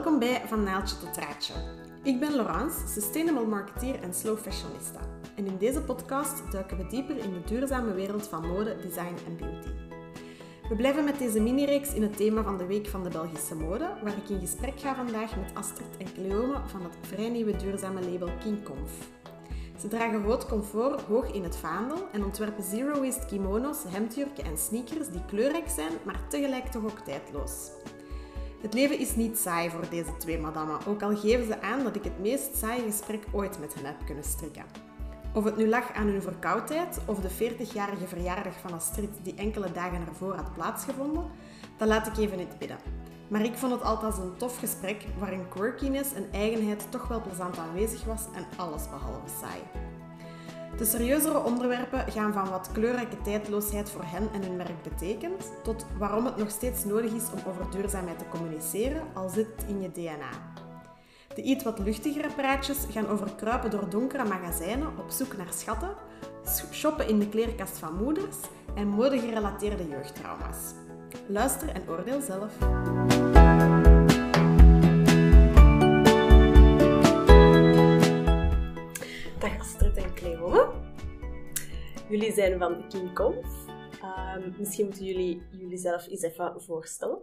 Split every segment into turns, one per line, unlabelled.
Welkom bij Van Naaltje tot Raadje. Ik ben Laurence, sustainable marketeer en slow fashionista. En in deze podcast duiken we dieper in de duurzame wereld van mode, design en beauty. We blijven met deze mini-reeks in het thema van de Week van de Belgische Mode, waar ik in gesprek ga vandaag met Astrid en Cleome van het vrij nieuwe duurzame label King Conf. Ze dragen rood comfort hoog in het vaandel en ontwerpen zero-waste kimono's, hemdjurken en sneakers die kleurrijk zijn, maar tegelijk toch ook tijdloos. Het leven is niet saai voor deze twee madammen, ook al geven ze aan dat ik het meest saaie gesprek ooit met hen heb kunnen strikken. Of het nu lag aan hun verkoudheid of de 40-jarige verjaardag van Astrid die enkele dagen ervoor had plaatsgevonden, dat laat ik even in het. Maar ik vond het altijd een tof gesprek waarin quirkiness en eigenheid toch wel plezant aanwezig was en alles behalve saai. De serieuzere onderwerpen gaan van wat kleurrijke tijdloosheid voor hen en hun merk betekent, tot waarom het nog steeds nodig is om over duurzaamheid te communiceren, al zit het in je DNA. De iets wat luchtigere praatjes gaan over kruipen door donkere magazijnen op zoek naar schatten, shoppen in de kleerkast van moeders en modegerelateerde jeugdtrauma's. Luister en oordeel zelf. Dag Astrid en Cleo. Jullie zijn van King Conf. Um, misschien moeten jullie jullie zelf eens even voorstellen.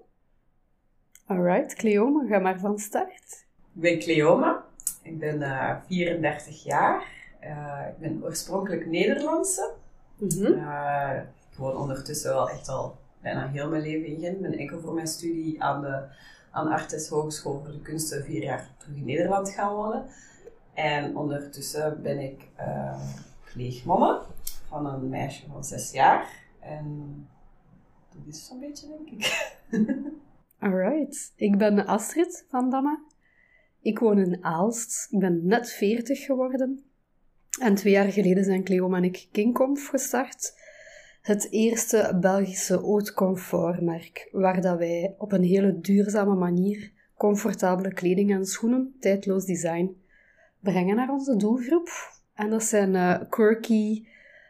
Alright, Cleome, ga maar van start.
Ik ben Cleome. Ik ben uh, 34 jaar. Uh, ik ben oorspronkelijk Nederlandse. Mm -hmm. uh, ik woon ondertussen wel echt al bijna heel mijn leven in Gent. Ik ben enkel voor mijn studie aan de, aan Artes Hogeschool voor de Kunsten vier jaar terug in Nederland gaan wonen. En ondertussen ben ik uh, van een meisje van zes jaar. En dat is zo'n beetje, denk ik.
Alright. Ik ben Astrid van Damme. Ik woon in Aalst. Ik ben net 40 geworden. En twee jaar geleden zijn Cleo en ik Kingconf gestart. Het eerste Belgische haute comfortmerk, waar dat wij op een hele duurzame manier comfortabele kleding en schoenen, tijdloos design, brengen naar onze doelgroep. En dat zijn uh, quirky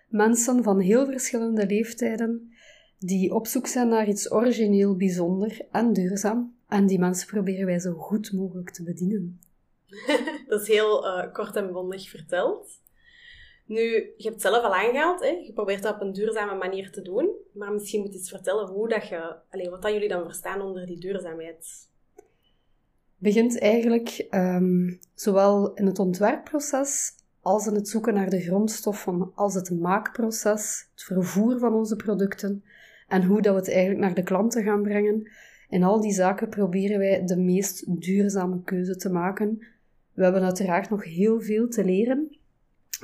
mensen van heel verschillende leeftijden, die op zoek zijn naar iets origineel, bijzonder en duurzaam. En die mensen proberen wij zo goed mogelijk te bedienen.
dat is heel uh, kort en bondig verteld. Nu, je hebt het zelf al aangehaald, hè? je probeert dat op een duurzame manier te doen, maar misschien moet je eens vertellen hoe dat je, allez, wat dat jullie dan verstaan onder die duurzaamheid.
Begint eigenlijk um, zowel in het ontwerpproces als in het zoeken naar de grondstoffen, als het maakproces, het vervoer van onze producten en hoe dat we het eigenlijk naar de klanten gaan brengen. In al die zaken proberen wij de meest duurzame keuze te maken. We hebben uiteraard nog heel veel te leren,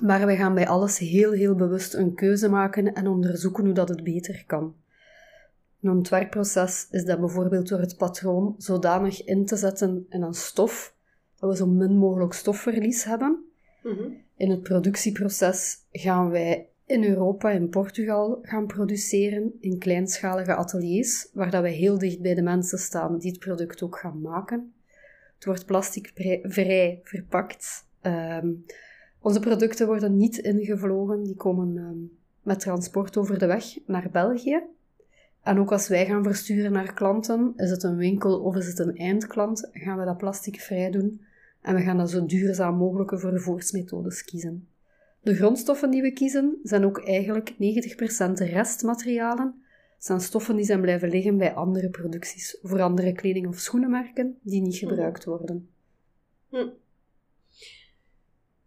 maar wij gaan bij alles heel, heel bewust een keuze maken en onderzoeken hoe dat het beter kan. Een ontwerpproces is dat bijvoorbeeld door het patroon zodanig in te zetten in een stof, dat we zo min mogelijk stofverlies hebben. Mm -hmm. In het productieproces gaan wij in Europa, in Portugal, gaan produceren in kleinschalige ateliers, waar dat wij heel dicht bij de mensen staan die het product ook gaan maken. Het wordt plasticvrij verpakt. Um, onze producten worden niet ingevlogen, die komen um, met transport over de weg naar België. En ook als wij gaan versturen naar klanten, is het een winkel of is het een eindklant, gaan we dat plasticvrij doen en we gaan dan zo duurzaam mogelijke vervoersmethodes kiezen. De grondstoffen die we kiezen zijn ook eigenlijk 90% restmaterialen. Het zijn stoffen die zijn blijven liggen bij andere producties, voor andere kleding- of schoenenmerken, die niet gebruikt worden.
Hm.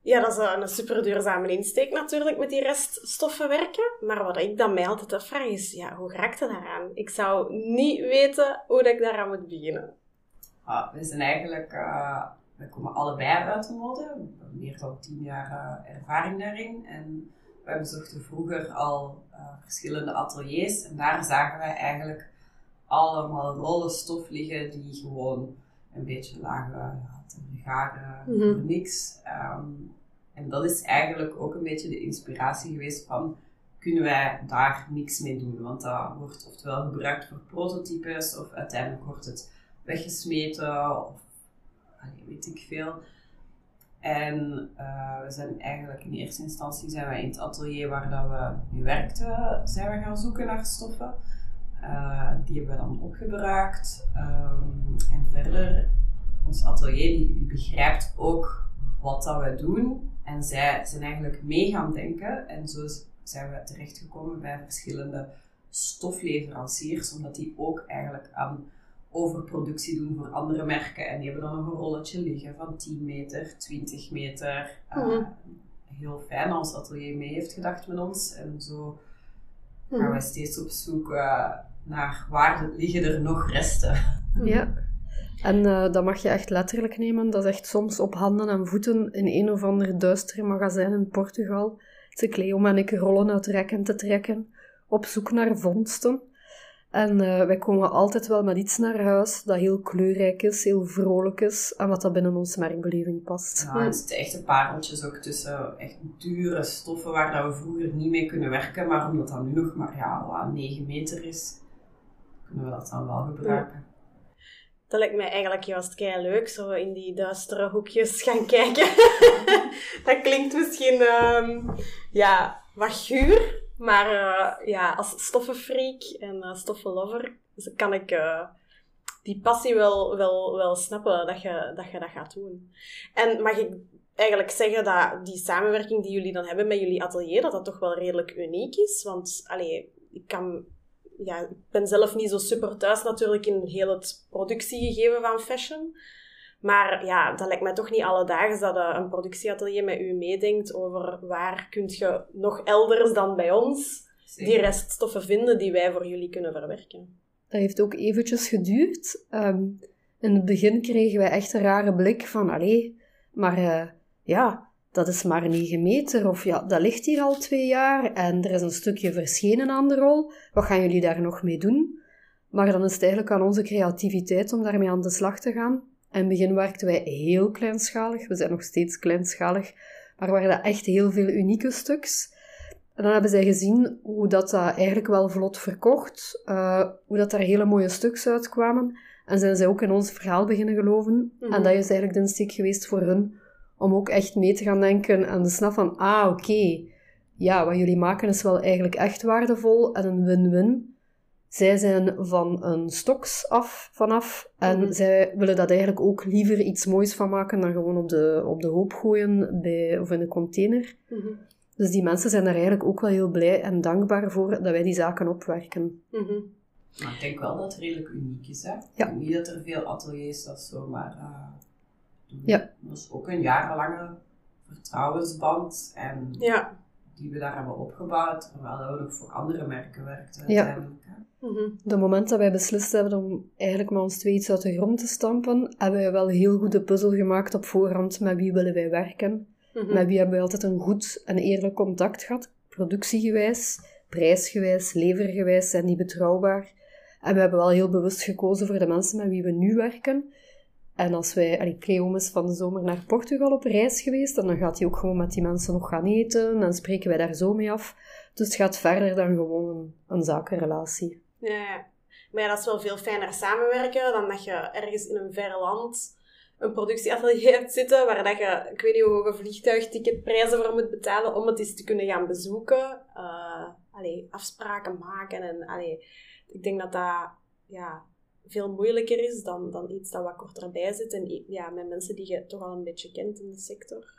Ja, dat is een super duurzame insteek natuurlijk met die reststoffen werken. Maar wat ik dan mij altijd afvraag is, ja, hoe raakt het daaraan? Ik zou niet weten hoe ik daaraan moet beginnen.
Ah, we zijn eigenlijk, uh, we komen allebei uit de mode. We hebben meer dan tien jaar uh, ervaring daarin. En wij bezochten vroeger al uh, verschillende ateliers. En daar zagen wij eigenlijk allemaal rollen stof liggen die gewoon een beetje lagen ja, te garen, mm -hmm. niks. Um, en dat is eigenlijk ook een beetje de inspiratie geweest van kunnen wij daar niks mee doen? Want dat wordt oftewel gebruikt voor prototypes of uiteindelijk wordt het weggesmeten of allee, weet ik veel. En uh, we zijn eigenlijk in eerste instantie zijn wij in het atelier waar dat we nu werkten, zijn we gaan zoeken naar stoffen. Uh, die hebben we dan opgebruikt. Um, en verder ons atelier die, die begrijpt ook wat dat we doen. En zij zijn eigenlijk mee gaan denken. En zo zijn we terechtgekomen bij verschillende stofleveranciers, omdat die ook eigenlijk aan overproductie doen voor andere merken. En die hebben dan nog een rolletje liggen van 10 meter, 20 meter. Uh, Heel fijn als atelier mee heeft gedacht met ons. En zo gaan we mhm. steeds op zoek uh, naar waar liggen er nog resten.
Ja. En uh, dat mag je echt letterlijk nemen. Dat is echt soms op handen en voeten in een of ander duistere magazijn in Portugal. Ze Cleo en ik rollen uit rekken te trekken, op zoek naar vondsten. En uh, wij komen altijd wel met iets naar huis dat heel kleurrijk is, heel vrolijk is en wat dat binnen onze merkbeleving past.
Ja, het zitten echte pareltjes ook tussen echt dure stoffen waar dat we vroeger niet mee kunnen werken, maar omdat dat nu nog maar ja, 9 meter is, kunnen we dat dan wel gebruiken.
Dat lijkt mij eigenlijk juist kei leuk, zo in die duistere hoekjes gaan kijken. dat klinkt misschien um, ja, wat guur, maar uh, ja, als stoffenfreak en uh, stoffenlover kan ik uh, die passie wel, wel, wel snappen dat je, dat je dat gaat doen. En mag ik eigenlijk zeggen dat die samenwerking die jullie dan hebben met jullie atelier, dat dat toch wel redelijk uniek is? Want allee, ik kan ja, ik ben zelf niet zo super thuis natuurlijk in heel het productiegegeven van fashion. Maar ja, dat lijkt mij toch niet alledaags dat uh, een productieatelier met u meedenkt over waar kunt je nog elders dan bij ons die reststoffen vinden die wij voor jullie kunnen verwerken.
Dat heeft ook eventjes geduurd. Ehm, in het begin kregen wij echt een rare blik van, allee, maar uh, ja, dat is maar 9 meter, of ja, dat ligt hier al twee jaar en er is een stukje verschenen aan de rol. Wat gaan jullie daar nog mee doen? Maar dan is het eigenlijk aan onze creativiteit om daarmee aan de slag te gaan. In het begin werkten wij heel kleinschalig, we zijn nog steeds kleinschalig, maar waren echt heel veel unieke stuks. En dan hebben zij gezien hoe dat, dat eigenlijk wel vlot verkocht, uh, hoe dat daar hele mooie stuks uitkwamen. En zijn zij ook in ons verhaal beginnen geloven. En mhm. dat is eigenlijk de insteek geweest voor hun om ook echt mee te gaan denken aan de snap van, ah, oké, ja, wat jullie maken is wel eigenlijk echt waardevol en een win-win. Zij zijn van een stoks af, vanaf, en mhm. zij willen dat eigenlijk ook liever iets moois van maken dan gewoon op de, op de hoop gooien bij, of in de container. Mhm. Dus die mensen zijn daar eigenlijk ook wel heel blij en dankbaar voor dat wij die zaken opwerken.
Mhm. Maar ik denk wel dat het redelijk uniek is, hè? Ja. Niet dat er veel ateliers dat zomaar uh, ja. Dat is ook een jarenlange vertrouwensband. En ja. die we daar hebben opgebouwd, terwijl we nog voor andere merken werkten uiteindelijk. Ja.
Mhm. De moment dat wij beslist hebben om eigenlijk met ons twee iets uit de grond te stampen, hebben wij wel heel goed de puzzel gemaakt op voorhand met wie willen wij werken. Mm Met wie hebben wij altijd een goed en eerlijk contact gehad, productiegewijs, prijsgewijs, levergewijs, zijn die betrouwbaar. En we hebben wel heel bewust gekozen voor de mensen met wie we nu werken, en als wij, allee, Cleo is van de zomer naar Portugal op reis geweest, en dan gaat hij ook gewoon met die mensen nog gaan eten, en spreken wij daar zo mee af. Dus het gaat verder dan gewoon een, zakenrelatie.
Ja, maar dat is wel veel fijner samenwerken dan dat je ergens in een ver land een productieatelier hebt zitten, waar dat je, ik weet niet hoe hoge vliegtuigticketprijzen voor moet betalen om het eens te kunnen gaan bezoeken. Uh, allee, afspraken maken en allee, ik denk dat dat, ja, veel moeilijker is dan, dan iets dat wat korter bij zit. En ja, met mensen die je toch al een beetje kent in de sector.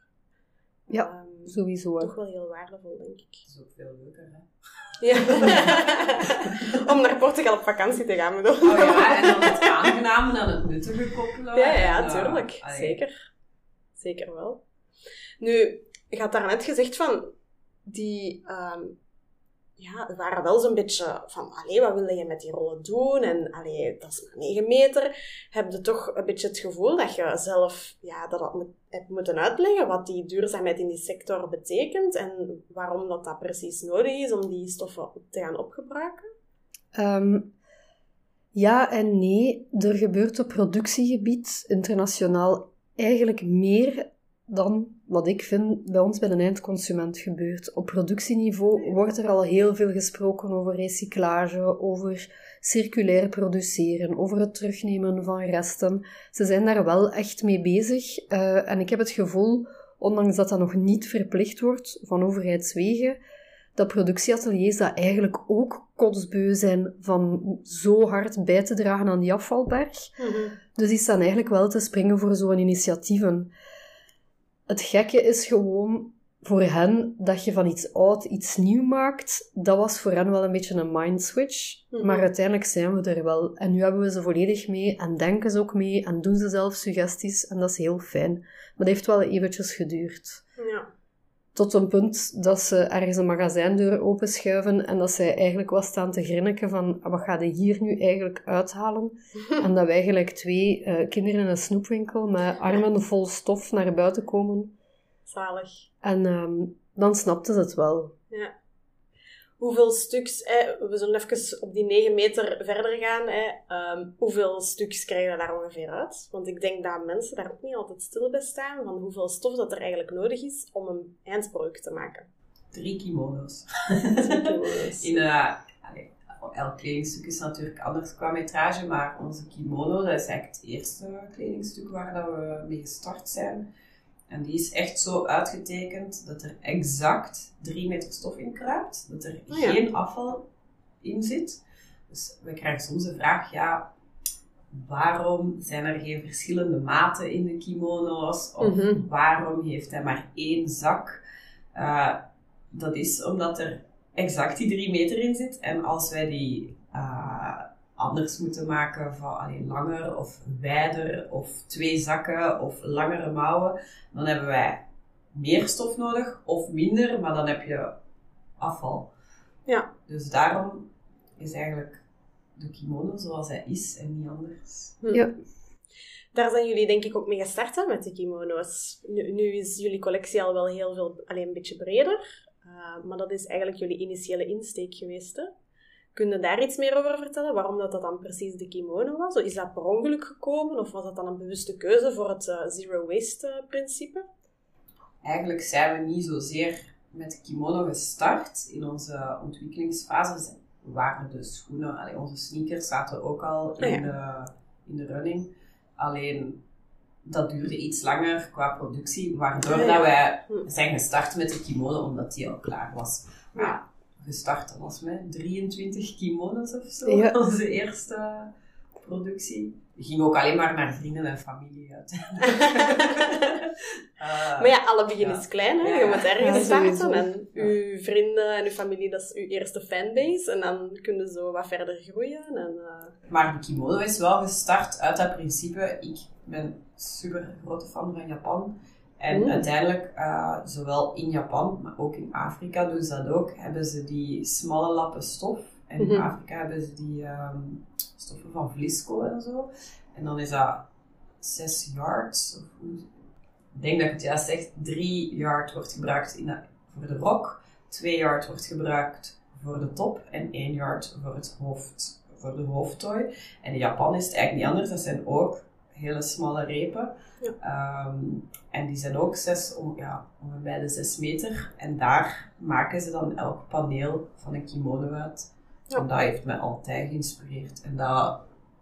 Ja, um, sowieso.
Toch wel heel waardevol, denk ik.
Dat is ook veel leuker, hè?
Ja. Om naar Portugal op vakantie te gaan, bedoel
Oh ja, en dan het aangename dan het nuttige koppelen.
Ja, ja, tuurlijk. Zeker. Zeker wel. Nu, je had daarnet gezegd van die um, ja, waren wel zo'n beetje van, allee, wat wil je met die rollen doen? En allee, dat is maar 9 meter. Heb je toch een beetje het gevoel dat je zelf ja, dat, dat moet, hebt moeten uitleggen wat die duurzaamheid in die sector betekent en waarom dat, dat precies nodig is om die stoffen te gaan opgebruiken?
Um, ja en nee. Er gebeurt op productiegebied internationaal eigenlijk meer dan wat ik vind bij ons bij een eindconsument gebeurt. Op productieniveau wordt er al heel veel gesproken over recyclage, over circulair produceren, over het terugnemen van resten. Ze zijn daar wel echt mee bezig. Uh, en ik heb het gevoel, ondanks dat dat nog niet verplicht wordt van overheidswegen, dat productieateliers dat eigenlijk ook kotsbeu zijn van zo hard bij te dragen aan die afvalberg. Dus die staan eigenlijk wel te springen voor zo'n initiatieven. Het gekke is gewoon voor hen dat je van iets oud iets nieuw maakt. Dat was voor hen wel een beetje een mind switch.
Mhm.
Maar uiteindelijk zijn we er wel. En nu hebben we ze volledig mee en denken ze ook mee en doen ze zelf suggesties. En dat is heel fijn. Maar dat heeft wel eventjes geduurd.
Ja.
Tot een punt dat ze ergens een magazijndeur openschuiven en dat zij eigenlijk was staan te grinniken van wat ga je hier nu eigenlijk uithalen? en dat wij gelijk twee eh, kinderen in een snoepwinkel met armen vol stof naar buiten komen.
Zalig.
En ehm, dan snapten ze het wel.
Ja. Hoeveel stuks, hè, we zullen even op die 9 meter verder gaan. Hè, ehm, hoeveel stuks krijgen we daar ongeveer uit? Want ik denk dat mensen daar ook niet altijd stil bij staan van hoeveel stof dat er eigenlijk nodig is om een eindproduct te maken.
Drie kimono's. In, eh, allee, elk kledingstuk is natuurlijk anders qua metrage, maar onze kimono, dat is eigenlijk het eerste kledingstuk waar dat we mee gestart zijn. En die is echt zo uitgetekend dat er exact drie meter stof in kruipt, dat er
Oh ja.
geen afval in zit. Dus we krijgen soms de vraag, ja, waarom zijn er geen verschillende maten in de kimono's? Of
Mhm.
waarom heeft hij maar één zak? Eh, dat is omdat er exact die drie meter in zit. En als wij die eh, anders moeten maken van allee, langer of wijder of twee zakken of langere mouwen, dan hebben wij meer stof nodig of minder, maar dan heb je afval.
Ja.
Dus daarom is eigenlijk de kimono zoals hij is en niet anders.
Ja.
Daar zijn jullie denk ik ook mee gestart hè, met de kimono's. Nu, nu is jullie collectie al wel heel veel, alleen een beetje breder. Uh, maar dat is eigenlijk jullie initiële insteek geweest. Hè? Kun je daar iets meer over vertellen? Waarom dat, dat dan precies de kimono was? Is dat per ongeluk gekomen? Of was dat dan een bewuste keuze voor het uh, zero waste uh, principe?
Eigenlijk zijn we niet zozeer met de kimono gestart. In onze ontwikkelingsfase waren de schoenen, allee, onze sneakers zaten ook al in,
oh ja.
de, in de running. Alleen dat duurde iets langer qua productie, waardoor
ja, ja.
dat wij zijn gestart met de kimono omdat die al klaar was. Maar gestart was met 23 kimono's of zo,
Ja.
onze eerste productie. We gingen ook alleen maar naar vrienden en familie uit. uh,
maar ja, alle begin
ja.
is klein, hè?
Ja,
je moet ergens
ja,
starten. En
Ja.
uw vrienden en uw familie, dat is uw eerste fanbase. En dan kun je zo wat verder groeien. En, uh...
Maar de kimono is wel gestart uit dat principe. Ik ben super grote fan van Japan. En
Mm.
uiteindelijk, uh, zowel in Japan, maar ook in Afrika doen ze dat ook, hebben ze die smalle lappen stof. En in
Mhm.
Afrika hebben ze die um, stoffen van Vlisco en zo. En dan is dat 6 yards. Of hoe, ik denk dat ik het juist zeg, 3 yard wordt gebruikt in de, voor de rok, 2 yard wordt gebruikt voor de top en 1 yard voor het hoofd, voor de hoofdtooi. En in Japan is het eigenlijk niet anders, dat zijn ook hele smalle repen.
Ja.
Um, en die zijn ook zes, om, ja, ongeveer de 6 meter. En daar maken ze dan elk paneel van een kimono uit.
Ja.
En dat heeft mij altijd geïnspireerd. En dat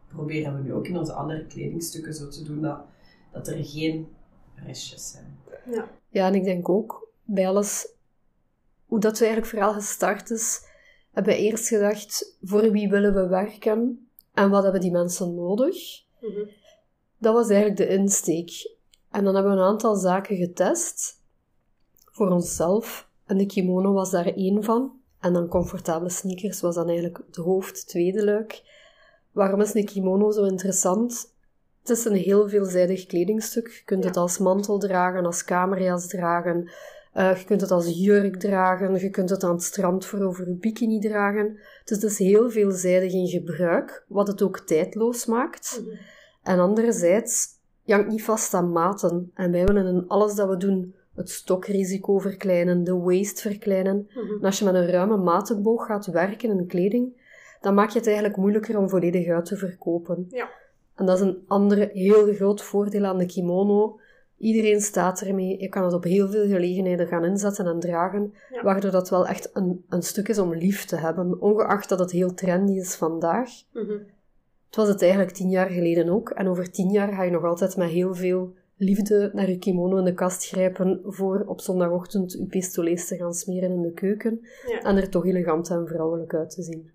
proberen we nu ook in onze andere kledingstukken zo te doen, dat, dat er geen restjes zijn.
Ja.
ja, en ik denk ook bij alles, hoe dat we eigenlijk vooral gestart is, hebben we eerst gedacht, voor wie willen we werken en wat hebben die mensen nodig?
Mm -hmm.
Dat was eigenlijk de insteek. En dan hebben we een aantal zaken getest voor onszelf. En de kimono was daar één van. En dan comfortabele sneakers was dan eigenlijk de hoofd tweede luik. Waarom is een kimono zo interessant? Het is een heel veelzijdig kledingstuk. Je kunt
Ja.
het als mantel dragen, als kamerjas dragen. Uh, je kunt het als jurk dragen. Je kunt het aan het strand voor over een bikini dragen. Dus het is heel veelzijdig in gebruik, wat het ook tijdloos maakt.
Mhm.
En anderzijds, je hangt niet vast aan maten. En wij willen in alles dat we doen het stokrisico verkleinen, de waste verkleinen.
Mhm.
En als je met een ruime matenboog gaat werken in kleding, dan maak je het eigenlijk moeilijker om volledig uit te verkopen.
Ja.
En dat is een ander heel groot voordeel aan de kimono. Iedereen staat ermee. Je kan het op heel veel gelegenheden gaan inzetten en dragen,
Ja.
waardoor dat wel echt een, een stuk is om lief te hebben, ongeacht dat het heel trendy is vandaag.
Mhm.
Het was het eigenlijk tien jaar geleden ook. En over tien jaar ga je nog altijd met heel veel liefde naar je kimono in de kast grijpen voor op zondagochtend je pistolets te gaan smeren in de keuken
Ja.
en er toch elegant en vrouwelijk uit te zien.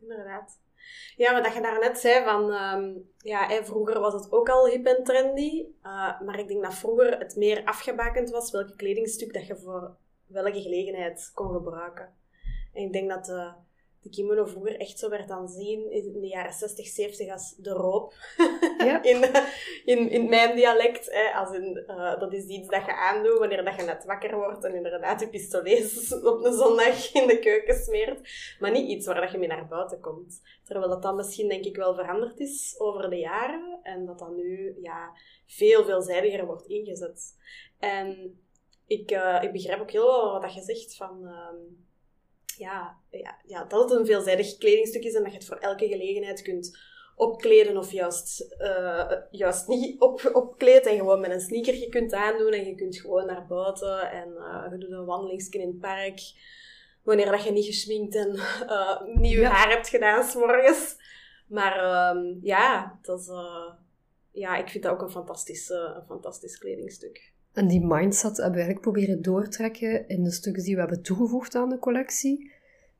Inderdaad. Ja, maar dat je daarnet zei van, ehm, ja, vroeger was het ook al hip en trendy, eh, maar ik denk dat vroeger het meer afgebakend was welke kledingstuk dat je voor welke gelegenheid kon gebruiken. En ik denk dat de, de kimono vroeger echt zo werd aanzien in de jaren 60, 70 als de roop.
Ja.
in, in, in mijn dialect. Hè, als in, eh, dat is iets dat je aandoet wanneer dat je net wakker wordt en inderdaad je pistolets op een zondag in de keuken smeert. Maar niet iets waar dat je mee naar buiten komt. Terwijl dat dan misschien denk ik wel veranderd is over de jaren. En dat dat nu ja, veel veelzijdiger wordt ingezet. En ik, eh, ik begrijp ook heel wel wat dat je zegt van... ehm, ja, ja, ja, dat het een veelzijdig kledingstuk is en dat je het voor elke gelegenheid kunt opkleden of juist, eh, juist niet op, opkleed en gewoon met een sneakerje kunt aandoen en je kunt gewoon naar buiten en eh, je doet een wandelingsje in het park wanneer dat je niet geschminkt en eh nieuw
Ja.
haar hebt gedaan s'morgens. Maar ehm, ja, dat is, ja, ik vind dat ook een fantastisch, een fantastisch kledingstuk.
En die mindset hebben we eigenlijk proberen doortrekken in de stukken die we hebben toegevoegd aan de collectie.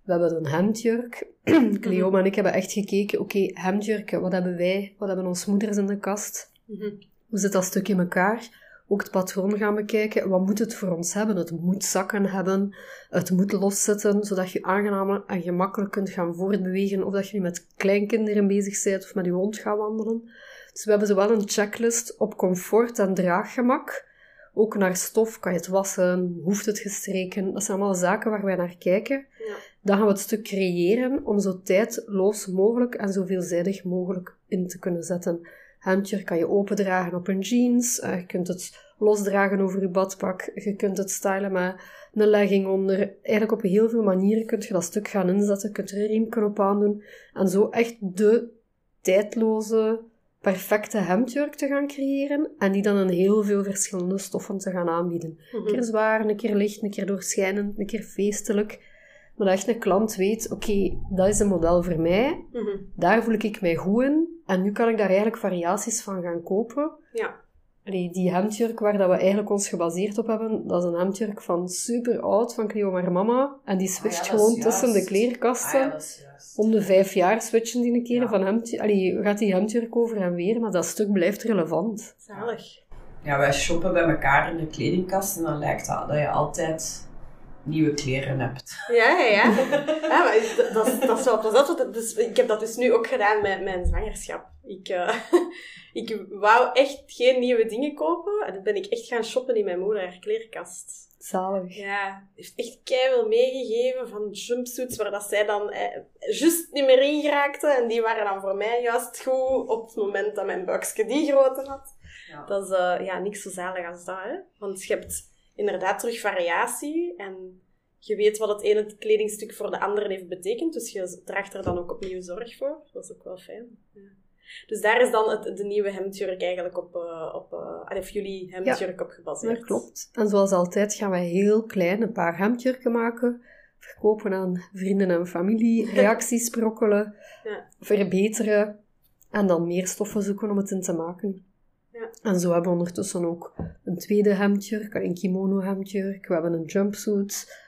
We hebben een hemdjurk. Cleoma en ik hebben echt gekeken, oké, hemdjurken, wat hebben wij? Wat hebben onze moeders in de kast?
Mhm.
Hoe zit dat stuk in elkaar? Ook het patroon gaan bekijken. Wat moet het voor ons hebben? Het moet zakken hebben. Het moet loszitten, zodat je aangenaam en gemakkelijk kunt gaan voortbewegen. Of dat je nu met kleinkinderen bezig bent of met je hond gaat wandelen. Dus we hebben zowel een checklist op comfort en draaggemak. Ook naar stof, kan je het wassen, hoeft het gestreken. Dat zijn allemaal zaken waar wij naar kijken.
Ja.
Dan gaan we het stuk creëren om zo tijdloos mogelijk en zo veelzijdig mogelijk in te kunnen zetten. Hemdje kan je opendragen op een jeans. eh, je kunt het losdragen over je badpak. Je kunt het stylen met een legging onder. Eigenlijk op heel veel manieren kun je dat stuk gaan inzetten. Je kunt er een riemken op aandoen. En zo echt de tijdloze, perfecte hemdjurk te gaan creëren. En die dan in heel veel verschillende stoffen te gaan aanbieden. Een keer zwaar, een keer licht, een keer doorschijnend, een keer feestelijk. Maar dat echt een klant weet, oké, dat is een model voor mij.
Mhm.
Daar voel ik mij goed in. En nu kan ik daar eigenlijk variaties van gaan kopen.
Ja.
Allee, die hemdjurk waar dat we eigenlijk ons gebaseerd op hebben, dat is een hemdjurk van super oud, van Cleo maar mama. En die switcht
Ah ja, is
gewoon tussen de kleerkasten.
Ah ja.
Om de vijf jaar switchen die een keer
Ja.
van hemdjurk. Allee, gaat die hemdjurk over en weer, maar dat stuk blijft relevant.
Zalig.
Ja, wij shoppen bij elkaar in de kledingkast en dan lijkt dat dat je altijd nieuwe kleren hebt.
Ja, ja, ja. ja maar dat, dat, is- dat is wel plezant. Dus, ik heb dat dus nu ook gedaan met mijn zwangerschap. Ik, eh, ik wou echt geen nieuwe dingen kopen. En dan ben ik echt gaan shoppen in mijn moeder haar kleerkast.
Zalig.
Ja, heeft echt keihard meegegeven van jumpsuits waar dat zij dan eh, juist niet meer in geraakte. En die waren dan voor mij juist goed op het moment dat mijn buikje die grootte had.
Ja.
Dat is eh, ja, niks zo zalig als dat. Hè? Want je hebt inderdaad terug variatie en je weet wat het ene kledingstuk voor de andere heeft betekend. Dus je draagt er dan ook opnieuw zorg voor. Dat is ook wel fijn. Ja. Dus daar is dan het, de nieuwe hemdjurk eigenlijk op, eh, op eh, of jullie hemdjurk op gebaseerd.
Dat klopt. En zoals altijd gaan wij heel klein een paar hemdjurken maken. Verkopen aan vrienden en familie. Reacties sprokkelen.
Ja.
Verbeteren. En dan meer stoffen zoeken om het in te maken.
Ja.
En zo hebben we ondertussen ook een tweede hemdjurk, een kimono hemdjurk. We hebben een jumpsuit.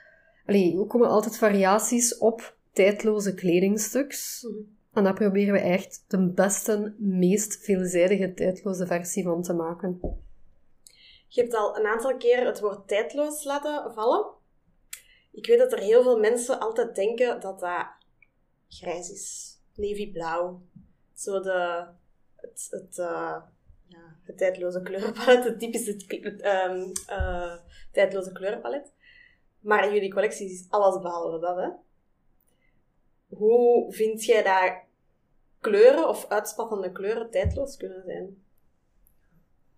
Allee, er komen altijd variaties op tijdloze kledingstuks.
Mhm.
En daar proberen we echt de beste, meest veelzijdige tijdloze versie van te maken.
Je hebt al een aantal keer het woord tijdloos laten vallen. Ik weet dat er heel veel mensen altijd denken dat dat grijs is. Navy-blauw. Zo de, het, het, eh, ja, het tijdloze kleurenpalet, het typische ehm, eh, tijdloze kleurenpalet. Maar in jullie collectie is alles behalve dat, hè? Hoe vind jij dat kleuren of uitspattende kleuren tijdloos kunnen zijn?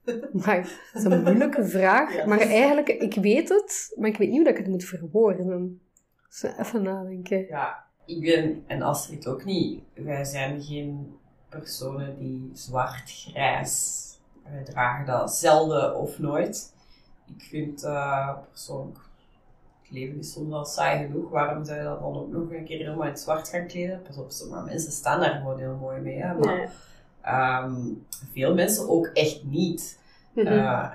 Maar dat is een moeilijke vraag.
Ja.
Maar eigenlijk, ik weet het, maar ik weet niet hoe ik het moet verwoorden. Dus even nadenken.
Ja, ik ben, en Astrid ook niet, wij zijn geen personen die zwart-grijs, wij dragen dat zelden of nooit. Ik vind uh, persoonlijk, leven is soms al saai genoeg, waarom zou je dat dan ook nog een keer helemaal in het zwart gaan kleden? Pas op, sommige mensen staan daar gewoon heel mooi mee, hè, maar
Nee.
ehm, veel mensen ook echt niet. Mhm. Uh,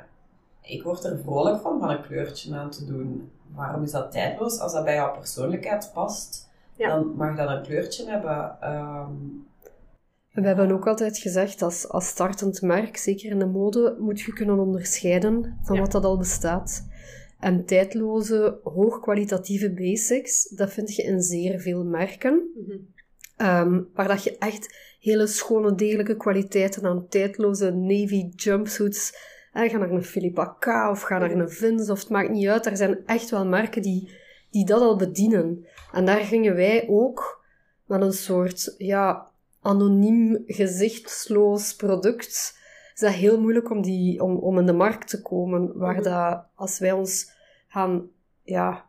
ik word er vrolijk van van een kleurtje aan te doen. Waarom is dat tijdloos? Als dat bij jouw persoonlijkheid past, dan mag dat een kleurtje hebben. Um,
we hebben ook altijd gezegd, als, als startend merk, zeker in de mode, moet je kunnen onderscheiden van wat dat al bestaat. En tijdloze, hoogkwalitatieve basics, dat vind je in zeer veel merken. Mm waar dat je echt hele schone, degelijke kwaliteiten aan tijdloze navy jumpsuits... Eh, ga naar een Philippa K of ga naar een Vince, of het maakt niet uit. Er zijn echt wel merken die, die dat al bedienen. En daar gingen wij ook met een soort, ja, anoniem, gezichtsloos product, is dat heel moeilijk om, die, om, om in de markt te komen. Waar mhm. dat, als wij ons gaan ja,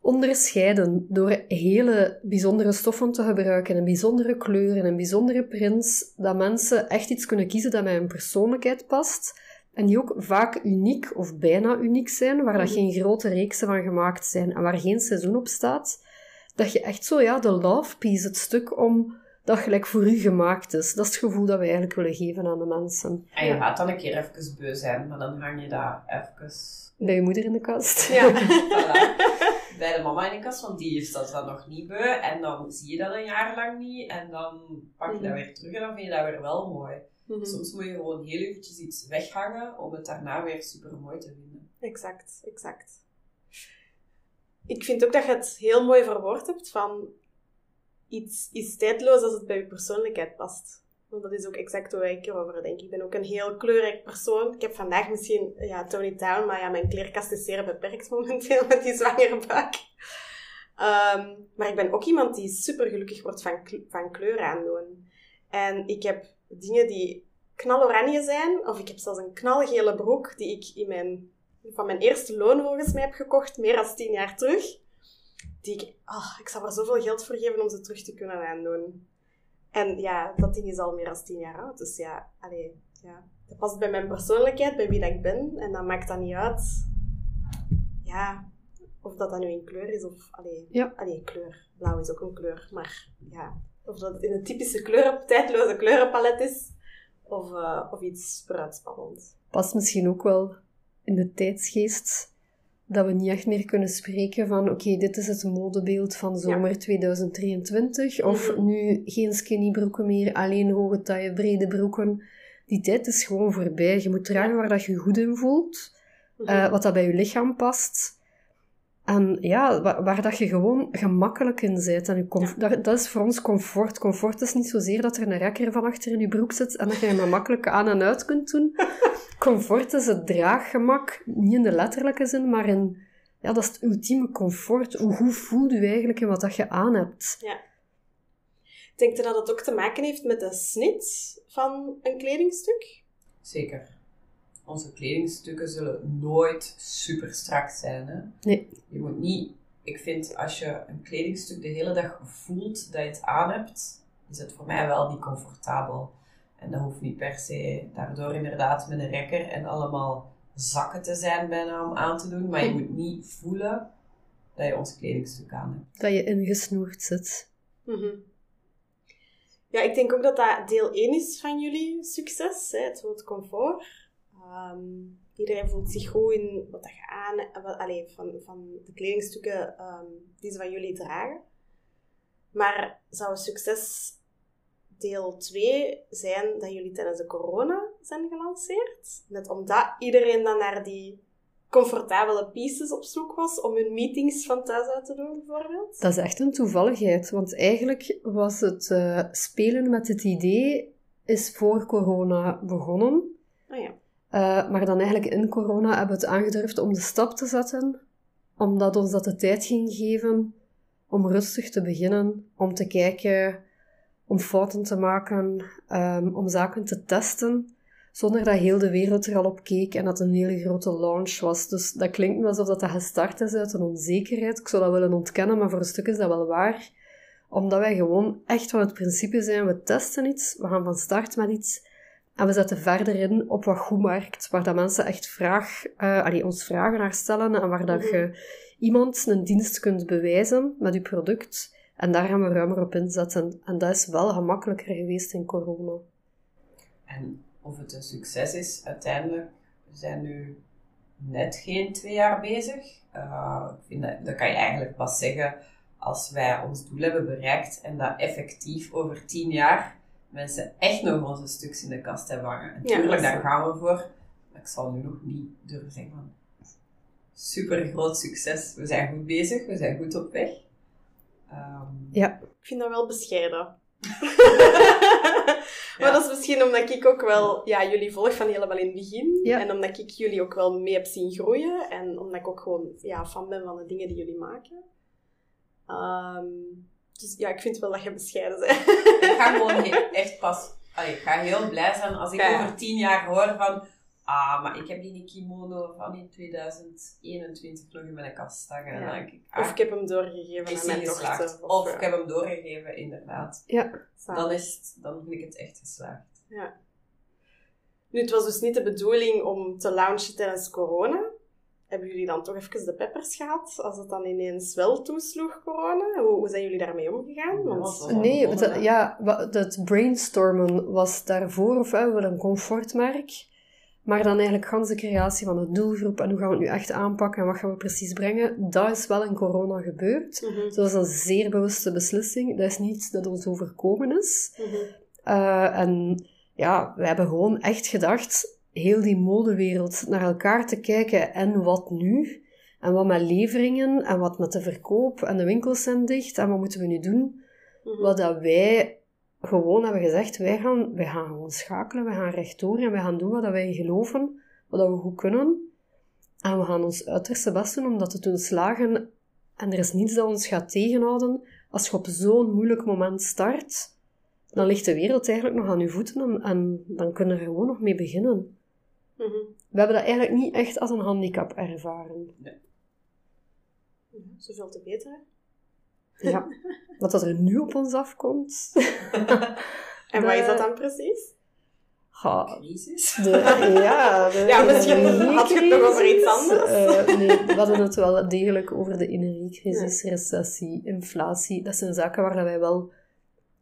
onderscheiden door hele bijzondere stoffen te gebruiken, en bijzondere kleuren en bijzondere prints, dat mensen echt iets kunnen kiezen dat bij hun persoonlijkheid past. En die ook vaak uniek of bijna uniek zijn, waar dat mhm. geen grote reeksen van gemaakt zijn en waar geen seizoen op staat. Dat je echt zo, ja, de love piece, het stuk om dat gelijk voor u gemaakt is. Dat is het gevoel dat we eigenlijk willen geven aan de mensen.
En je gaat dan een keer even beu zijn, maar dan hang je daar even...
Bij je moeder in de kast.
Ja, voilà. Bij de mama in de kast, want die is dat dan nog niet beu. En dan zie je dat een jaar lang niet. En dan pak je dat mhm. weer terug en dan vind je dat weer wel mooi. Mhm. Soms moet je gewoon heel eventjes iets weghangen om het daarna weer super mooi te vinden.
Exact, exact. Ik vind ook dat je het heel mooi verwoord hebt van iets is tijdloos als het bij je persoonlijkheid past. Want dat is ook exact hoe ik erover denk. Ik ben ook een heel kleurrijk persoon. Ik heb vandaag misschien ja, Tony Town, maar ja, mijn kleerkast is zeer beperkt momenteel met die zwangere buik. Ehm, maar ik ben ook iemand die super gelukkig wordt van, van kleur aandoen. En ik heb dingen die knaloranje zijn, of ik heb zelfs een knalgele broek die ik in mijn, van mijn eerste loon volgens mij heb gekocht, meer dan tien jaar terug die ik, oh, ik zou er zoveel geld voor geven om ze terug te kunnen aandoen. En ja, dat ding is al meer dan tien jaar oud. Dus ja, allee, ja, dat past bij mijn persoonlijkheid, bij wie dat ik ben. En dan maakt dat niet uit, ja, of dat dan nu in kleur is of, allee, ja. allee, kleur. Blauw is ook een kleur, maar ja, of dat het in een typische kleuren, tijdloze kleurenpalet is, of, uh, of iets vooruitspannend.
Past misschien ook wel in de tijdsgeest dat we niet echt meer kunnen spreken van oké, dit is het modebeeld van zomer 2023. Of mhm. nu geen skinny broeken meer, alleen hoge taille, brede broeken. Die tijd is gewoon voorbij. Je moet dragen waar dat je goed in voelt. Mhm. Eh, wat dat bij je lichaam past. En ja, waar, dat je gewoon gemakkelijk in bent. En je dat, dat, is voor ons comfort. Comfort is niet zozeer dat er een rekker van achter in je broek zit en dat je hem makkelijk aan en uit kunt doen. comfort is het draaggemak, niet in de letterlijke zin, maar in, ja, dat is het ultieme comfort. Hoe goed voel je eigenlijk in wat dat je aan hebt?
Ja. Denk je dat het ook te maken heeft met de snit van een kledingstuk?
Zeker. Onze kledingstukken zullen nooit super strak zijn. Hè?
Nee.
Je moet niet... Ik vind, als je een kledingstuk de hele dag voelt dat je het aan hebt, is het voor mij wel niet comfortabel. En dat hoeft niet per se daardoor inderdaad met een rekker en allemaal zakken te zijn bijna om aan te doen. Maar je moet niet voelen dat je ons kledingstuk aan hebt.
Dat je ingesnoerd zit.
Mhm. Ja, ik denk ook dat dat deel 1 is van jullie succes, hè, het woord comfort. Ehm, iedereen voelt zich goed in wat je aan... Van, van de kledingstukken um, die ze van jullie dragen. Maar zou succes deel 2 zijn dat jullie tijdens de corona zijn gelanceerd. Net omdat iedereen dan naar die comfortabele pieces op zoek was om hun meetings van thuis uit te doen, bijvoorbeeld.
Dat is echt een toevalligheid, want eigenlijk was het uh, spelen met het idee is voor corona begonnen.
Oh ja.
Uh, maar dan eigenlijk in corona hebben we het aangedurfd om de stap te zetten, omdat ons dat de tijd ging geven om rustig te beginnen, om te kijken om fouten te maken, um, om zaken te testen, zonder dat heel de wereld er al op keek en dat een hele grote launch was. Dus dat klinkt alsof dat, dat gestart is uit een onzekerheid. Ik zou dat willen ontkennen, maar voor een stuk is dat wel waar. Omdat wij gewoon echt van het principe zijn, we testen iets, we gaan van start met iets en we zetten verder in op wat goed markt, waar dat mensen echt vraag, uh, allee, ons vragen naar stellen en waar dat mhm. je iemand een dienst kunt bewijzen met je product en daar gaan we ruimer op inzetten. En dat is wel gemakkelijker geweest in corona.
En of het een succes is, uiteindelijk, we zijn nu net geen twee jaar bezig. Uh, ik vind dat, dat kan je eigenlijk pas zeggen als wij ons doel hebben bereikt en dat effectief over tien jaar mensen echt nog onze stuks in de kast hebben hangen. Natuurlijk, daar gaan we voor. Maar ik zal nu nog niet durven zeggen van super groot succes. We zijn goed bezig, we zijn goed op weg.
Um, ja.
Ik vind dat wel bescheiden. maar dat is misschien omdat ik ook wel ja, jullie volg van helemaal in het begin. En omdat ik jullie ook wel mee heb zien groeien. En omdat ik ook gewoon ja, fan ben van de dingen die jullie maken. Um, dus ja, ik vind wel dat je bescheiden bent.
ik ga gewoon echt pas... Allee, ik ga heel blij zijn als ik over tien jaar hoor van... Ah, maar ik heb die kimono van in 2021 nog in mijn kast staan. En dan denk ik,
ah, of ik heb hem doorgegeven aan mijn dochter.
Of, of ik heb hem doorgegeven, inderdaad. Ja. Dan, is het, dan vind ik het echt geslaagd. Ja.
Nu, het was dus niet de bedoeling om te launchen tijdens corona hebben jullie dan toch even de peppers gehad? Als het dan ineens wel toesloeg, corona? Hoe, hoe zijn jullie daarmee omgegaan?
Want... Nee, het, ja, het brainstormen was daarvoor, of we een comfortmerk. Maar dan eigenlijk gans de creatie van de doelgroep en hoe gaan we het nu echt aanpakken en wat gaan we precies brengen, dat is wel in corona gebeurd. Mm Dat was een zeer bewuste beslissing. Dat is niets dat ons overkomen is. Mhm. Eh, en ja, we hebben gewoon echt gedacht, heel die modewereld naar elkaar te kijken en wat nu? En wat met leveringen en wat met de verkoop en de winkels zijn dicht en wat moeten we nu doen? Mhm. Wat dat wij gewoon hebben gezegd, wij gaan, wij gaan gewoon schakelen, wij gaan rechtdoor en wij gaan doen wat wij geloven, wat we goed kunnen. En we gaan ons uiterste best doen om dat te doen slagen. En er is niets dat ons gaat tegenhouden. Als je op zo'n moeilijk moment start, dan ligt de wereld eigenlijk nog aan je voeten en, en dan kunnen we er gewoon nog mee beginnen. Mhm. We hebben dat eigenlijk niet echt als een handicap ervaren. Nee.
zoveel te beter.
Ja, wat dat er nu op ons afkomt.
en wat is dat dan precies?
Ha, crisis?
De, ja, de,
ja, misschien had je het nog over iets anders.
Uh, nee, we hadden het wel degelijk over de energiecrisis, recessie, inflatie. Dat zijn zaken waar wij wel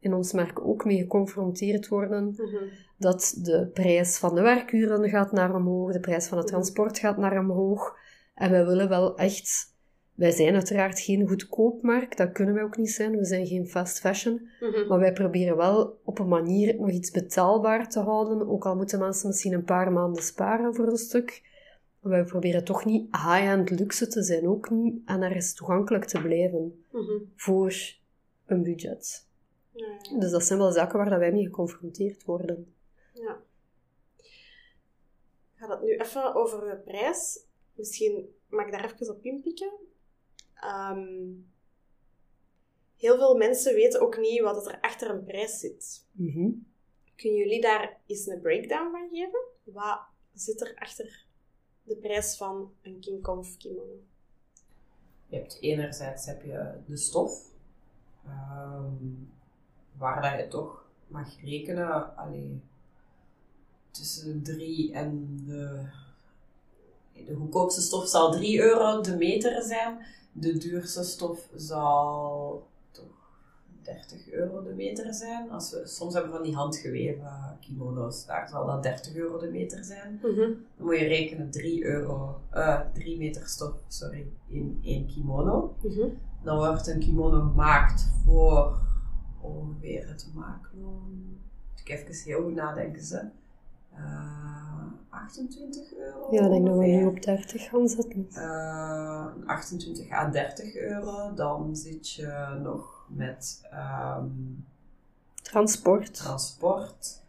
in ons merk ook mee geconfronteerd worden. Mhm. Dat de prijs van de werkuren gaat naar omhoog, de prijs van het mhm. transport gaat naar omhoog. En wij willen wel echt... Wij zijn uiteraard geen goedkoopmerk, dat kunnen wij ook niet zijn. We zijn geen fast fashion. Mhm. Maar wij proberen wel op een manier nog iets betaalbaar te houden. Ook al moeten mensen misschien een paar maanden sparen voor een stuk. Maar wij proberen toch niet high-end luxe te zijn, ook niet. En er is toegankelijk te blijven voor een budget. Dus dat zijn wel zaken waar wij mee geconfronteerd worden. Ja.
Ik ga het nu even over de prijs. Misschien mag ik daar even op inpikken. Um, heel veel mensen weten ook niet wat er achter een prijs zit. Mm Kunnen jullie daar eens een breakdown van geven? Wat zit er achter de prijs van een King Kong kimono?
Je hebt enerzijds heb je de stof. Um, waar dat je toch mag rekenen, tussen de 3 en de, de goedkoopste stof zal 3 euro de meter zijn. De duurste stof zal toch 30 euro de meter zijn. Als we, soms hebben we van die handgeweven kimono's, daar zal dat 30 euro de meter zijn. Mhm. Dan moet je rekenen 3 euro, uh, 3 meter stof, sorry, in één kimono. Mhm. Dan wordt een kimono gemaakt voor ongeveer het maakloon. Moet ik even heel goed nadenken ze. Uh, 28 euro.
Ja, ik denk dat we nu op 30 gaan zetten.
Uh, 28 à 30 euro. Dan zit je nog met um,
transport.
transport.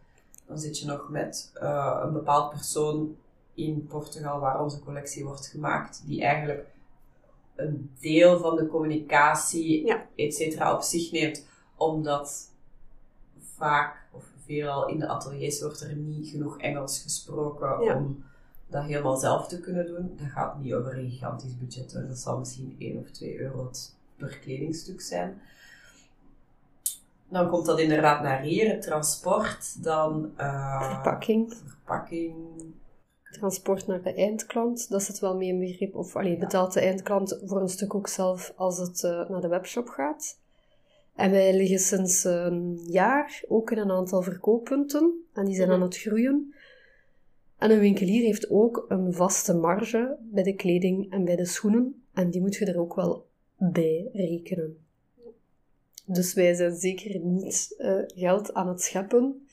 Dan zit je nog met uh, een bepaald persoon in Portugal waar onze collectie wordt gemaakt, die eigenlijk een deel van de communicatie, ja. et cetera, op zich neemt omdat vaak of veelal in de ateliers wordt er niet genoeg Engels gesproken om dat helemaal zelf te kunnen doen. Dat gaat niet over een gigantisch budget. Dat zal misschien 1 of 2 euro per kledingstuk zijn. Dan komt dat inderdaad naar hier, het transport, dan uh,
verpakking.
verpakking.
Transport naar de eindklant, dat zit wel mee in begrip. Of alleen betaalt de eindklant voor een stuk ook zelf als het uh, naar de webshop gaat. En wij liggen sinds een jaar ook in een aantal verkooppunten. En die zijn aan het groeien. En een winkelier heeft ook een vaste marge bij de kleding en bij de schoenen. En die moet je er ook wel bij rekenen. Dus wij zijn zeker niet uh, geld aan het scheppen.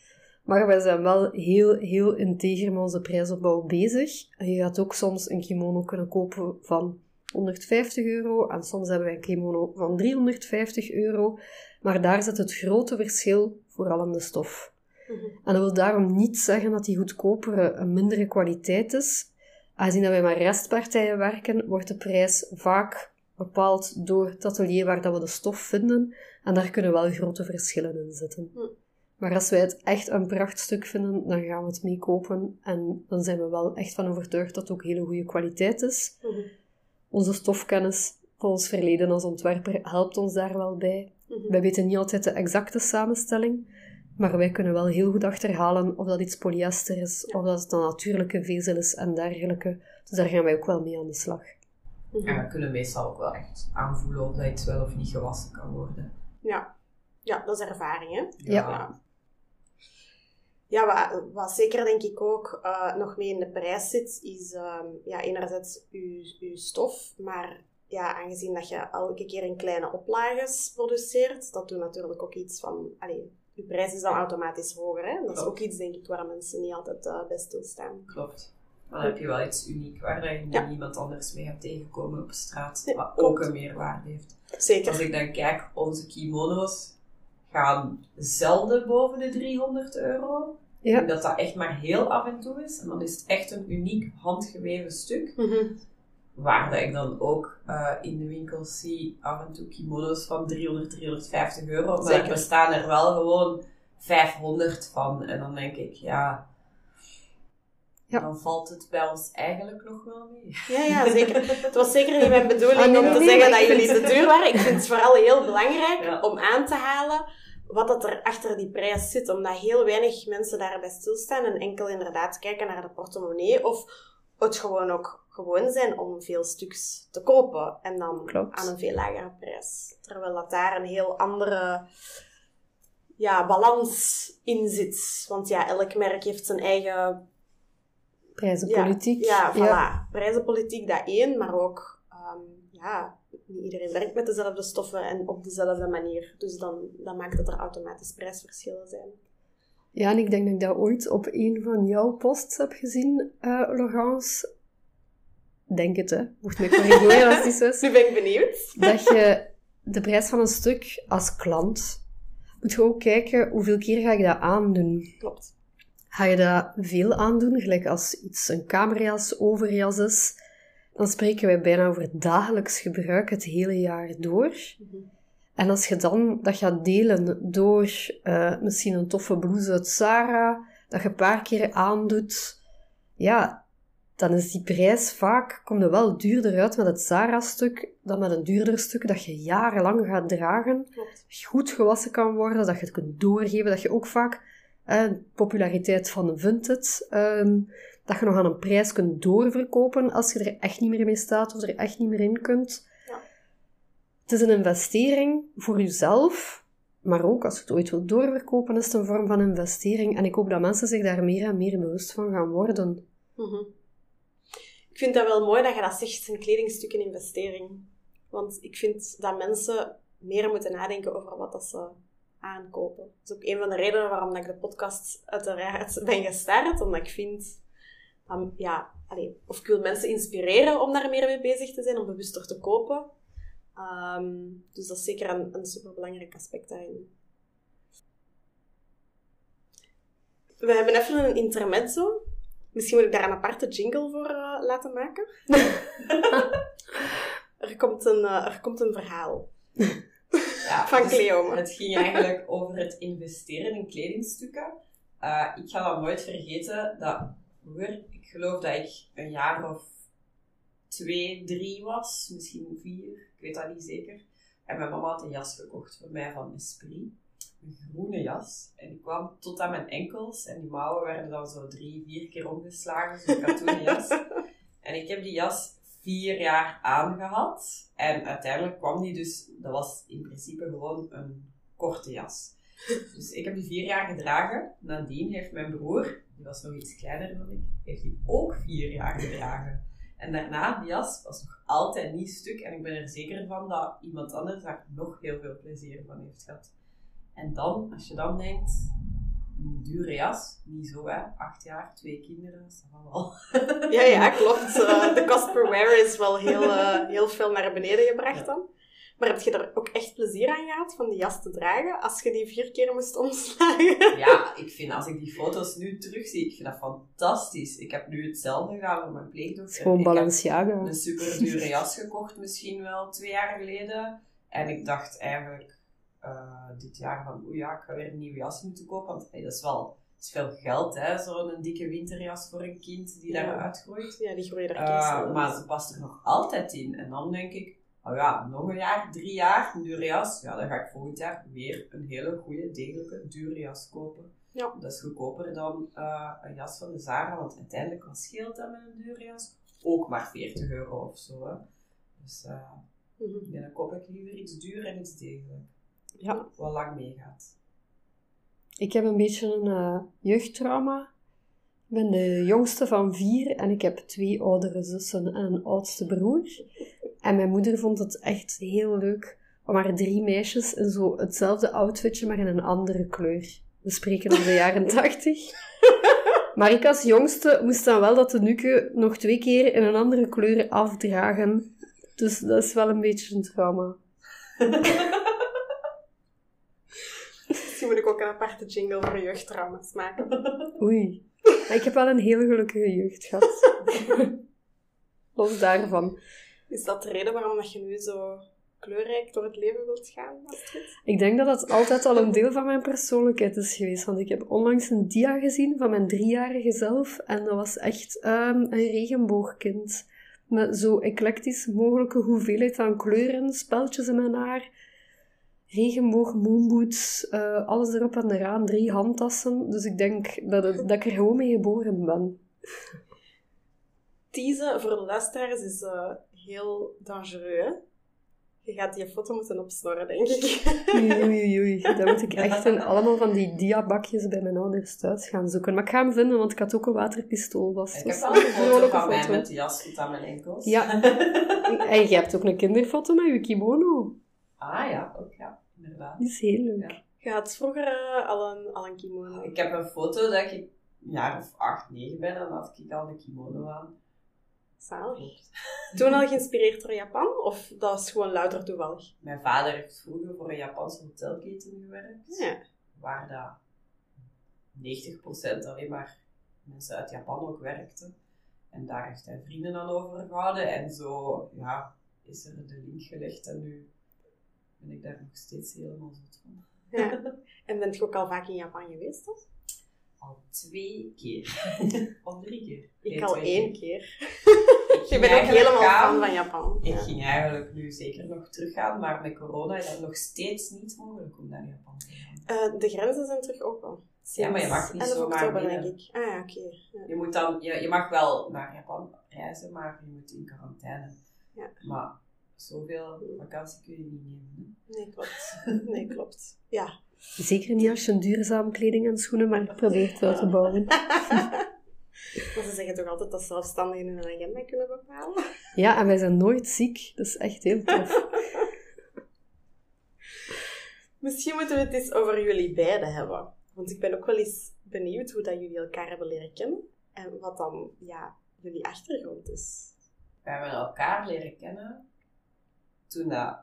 Maar wij zijn wel heel, heel integer met onze prijsopbouw bezig. En je gaat ook soms een kimono kunnen kopen van 150 euro. En soms hebben wij een kimono van 350 euro. Maar daar zit het grote verschil vooral in de stof. Mhm. En dat wil daarom niet zeggen dat die goedkopere een mindere kwaliteit is. Aangezien dat wij met restpartijen werken, wordt de prijs vaak bepaald door het atelier waar dat we de stof vinden. En daar kunnen wel grote verschillen in zitten. Mhm. Maar als wij het echt een prachtstuk vinden, dan gaan we het meekopen. En dan zijn we wel echt van overtuigd dat het ook hele goede kwaliteit is. Mhm. Onze stofkennis van ons verleden als ontwerper helpt ons daar wel bij. Wij weten niet altijd de exacte samenstelling, maar wij kunnen wel heel goed achterhalen of dat iets polyester is, of dat het een natuurlijke vezel is en dergelijke. Dus daar gaan wij ook wel mee aan de slag.
En we kunnen meestal ook wel echt aanvoelen of dat iets wel of niet gewassen kan worden.
Ja, ja dat is ervaring, hè? Ja. ja. Wat, wat, zeker denk ik ook uh, nog mee in de prijs zit, is um, ja, enerzijds uw, uw stof, maar ja, aangezien dat je elke keer in kleine oplages produceert, dat doet natuurlijk ook iets van... Allee, je prijs is dan automatisch hoger. Hè? Dat is ook iets, denk ik, waar mensen niet altijd uh, bij stilstaan.
Klopt. Dan heb je wel iets uniek waar je ja. niemand anders mee hebt tegengekomen op straat, wat ook een meerwaarde heeft.
Zeker.
Als ik dan kijk, onze kimono's gaan zelden boven de 300 euro. Ja. Dat dat echt maar heel af en toe is. En dan is het echt een uniek handgeweven stuk. Mm Waar ik dan ook uh, in de winkels zie af en toe kimono's van 300, 350 euro. Maar Zeker. er bestaan er wel gewoon 500 van. En dan denk ik, ja, ja. dan valt het bij ons eigenlijk nog wel mee.
Ja, ja, zeker. Het was zeker niet mijn bedoeling om te zeggen dat jullie te duur waren. Ik vind het vooral heel belangrijk om aan te halen wat dat er achter die prijs zit. Omdat heel weinig mensen daarbij stilstaan en enkel inderdaad kijken naar de portemonnee. Of het gewoon ook gewoon zijn om veel stuks te kopen. En dan aan een veel lagere prijs. Terwijl dat daar een heel andere ja, balans in zit. Want ja, elk merk heeft zijn eigen...
Prijzenpolitiek.
Ja, ja, voilà. Prijzenpolitiek, dat één. Maar ook, um, ja, niet iedereen werkt met dezelfde stoffen en op dezelfde manier. Dus dan, dan maakt het er automatisch prijsverschillen zijn.
Ja, en ik denk dat ik dat ooit op een van jouw posts heb gezien, uh, Laurence. Denk het, hè. Mocht me corrigeren als die zo is.
Nu ben ik benieuwd.
Dat je de prijs van een stuk als klant moet je ook kijken hoeveel keer ga ik dat aandoen.
Klopt.
Ga je dat veel aandoen, gelijk als iets een kamerjas, overjas is, dan spreken wij bijna over dagelijks gebruik het hele jaar door. Mhm. En als je dan dat gaat delen door uh, misschien een toffe blouse uit Sarah, dat je een paar keer aandoet, ja, dan is die prijs vaak, komt er wel duurder uit met het Sarah-stuk dan met een duurder stuk dat je jarenlang gaat dragen. Klopt. Goed gewassen kan worden, dat je het kunt doorgeven, dat je ook vaak, eh, populariteit van vintage, uh, dat je nog aan een prijs kunt doorverkopen als je er echt niet meer mee staat of er echt niet meer in kunt. Het is een investering voor jezelf, maar ook als je het ooit wilt doorverkopen, is het een vorm van investering. En ik hoop dat mensen zich daar meer en meer bewust van gaan worden.
Mhm. Ik vind dat wel mooi dat je dat zegt, een kledingstuk een investering. Want ik vind dat mensen meer moeten nadenken over wat dat ze aankopen. Dat is ook een van de redenen waarom ik de podcast uiteraard ben gestart. Omdat ik vind, um, ja, of ik wil mensen inspireren om daar meer mee bezig te zijn, om bewuster te kopen. Um, dus dat is zeker een, een superbelangrijk aspect daarin. We hebben even een intermezzo. Misschien moet ik daar een aparte jingle voor uh, laten maken. er, komt een, uh, er komt een verhaal. Ja, van dus Cleo.
Het ging eigenlijk over het investeren in kledingstukken. Uh, ik ga dat nooit vergeten dat vroeger, ik geloof dat ik een jaar of twee, drie was, misschien vier, ik weet dat niet zeker. En mijn mama had een jas gekocht voor mij van Esprit. Een groene jas. En die kwam tot aan mijn enkels. En die mouwen werden dan zo drie, vier keer omgeslagen. Zo'n katoenen jas. En ik heb die jas vier jaar aangehad. En uiteindelijk kwam die dus... Dat was in principe gewoon een korte jas. Dus ik heb die vier jaar gedragen. Nadien heeft mijn broer die was nog iets kleiner dan ik, heeft die ook vier jaar gedragen. En daarna, die jas was nog altijd niet stuk. En ik ben er zeker van dat iemand anders daar nog heel veel plezier van heeft gehad. En dan, als je dan denkt, een dure jas, niet zo hè, acht jaar, twee kinderen, dat wel.
Ja, ja, klopt. Eh, de cost per wear is wel heel, eh, heel veel naar beneden gebracht dan. Maar heb je er ook echt plezier aan gehad van die jas te dragen, als je die vier keer moest omslagen?
Ja, ik vind als ik die foto's nu terugzie, ik vind dat fantastisch. Ik heb nu hetzelfde gedaan met mijn pleegdochter.
Gewoon
Ik heb
Balenciaga.
een super dure jas gekocht, misschien wel twee jaar geleden. En ik dacht eigenlijk eh, dit jaar van, oeh ja, ik ga weer een nieuwe jas moeten kopen. Want hey, dat is wel dat is veel geld, hè, zo'n dikke winterjas voor een kind die
Ja.
daaruit groeit.
Ja, die groeien er
Eh,
keisnel
maar ze past er nog altijd in. En dan denk ik, oh ja, nog een jaar, drie jaar, een dure jas. Ja, dan ga ik volgend jaar weer een hele goede, degelijke, dure jas kopen.
Ja.
Dat is goedkoper dan eh, een jas van de Zara, want uiteindelijk wat scheelt dat met een dure jas? Ook maar 40 euro of zo. Hè. Dus
Mhm.
ja, dan koop ik liever iets duur en iets degelijk.
Ja.
Wat lang meegaat.
Ik heb een beetje een eh, jeugdtrauma. Ik ben de jongste van vier en ik heb twee oudere zussen en een oudste broer. En mijn moeder vond het echt heel leuk om haar drie meisjes in zo hetzelfde outfitje, maar in een andere kleur. We spreken over de jaren tachtig. Maar ik als jongste moest dan wel dat tenuke nog twee keer in een andere kleur afdragen. Dus dat is wel een beetje een trauma.
Misschien moet ik ook een aparte jingle voor jeugdtrauma's maken.
Oei. Maar ik heb wel een heel gelukkige jeugd gehad. Los daarvan.
Is dat de reden waarom dat je nu zo kleurrijk door het leven wilt gaan?
Ik denk dat dat altijd al een deel van mijn persoonlijkheid is geweest. Want ik heb onlangs een dia gezien van mijn driejarige zelf. En dat was echt ehm, een regenboogkind. Met zo eclectisch mogelijke hoeveelheid aan kleuren, speltjes in mijn haar. Regenboog, moonboots, eh, alles erop en eraan. Drie handtassen. Dus ik denk dat, het- dat ik er gewoon mee geboren ben.
Teasen voor de luisteraars is eh, heel dangereux? Je gaat die foto moeten opsnorren, denk ik.
Oei, oei, oei. Dan moet ik echt in allemaal van die diabakjes bij mijn ouders thuis gaan zoeken. Maar ik ga hem vinden, want ik had ook een waterpistool vast.
Ik heb
dat
een foto van mij met de jas tot aan mijn enkels.
Ja. En je hebt ook een kinderfoto met je kimono.
ah ja, ook ja, inderdaad.
Die is heel leuk.
Ja.
Je had vroeger eh, al, een, al een kimono.
Ik heb een foto dat ik een jaar of acht, negen ben en dan had ik al een kimono aan.
Zalig. Toen al geïnspireerd door Japan? Of dat was gewoon louter toevallig?
Mijn vader heeft vroeger voor een Japanse hotelketen gewerkt,
Ja.
waar dat 90% alleen maar mensen uit Japan ook werkten. En daar heeft hij vrienden aan overgehouden en zo, ja, is er de link gelegd en nu ben ik daar nog steeds helemaal zot van.
ja. En bent je ook al vaak in Japan geweest, toch?
Al twee keer. of drie keer.
Ik
Nee,
al één
keer.
keer.
Ik
Ik
ging
ben ook helemaal
gaan-
fan van Japan.
Ik
Ja.
ging eigenlijk nu zeker nog teruggaan, maar met corona is dat nog steeds niet mogelijk om naar Japan te gaan.
Eh, de grenzen zijn terug open.
Ja, maar je mag niet zomaar
oktober, denk ik. Ah ja, oké. Ja.
Je, moet dan, je, je mag wel naar Japan reizen, maar je moet in quarantaine.
Ja.
Maar zoveel vakantie kun je niet nemen. hè.
Nee, klopt. Nee, klopt. Ja.
Zeker niet als je een duurzame kleding en schoenen maar probeert uit te bouwen.
Maar ze zeggen toch altijd dat zelfstandigen hun agenda kunnen bepalen?
Ja, en wij zijn nooit ziek. Dat is echt heel tof.
Misschien moeten we het eens over jullie beiden hebben. Want ik ben ook wel eens benieuwd hoe dat jullie elkaar hebben leren kennen. En wat dan ja, jullie achtergrond is.
We hebben elkaar leren kennen toen dat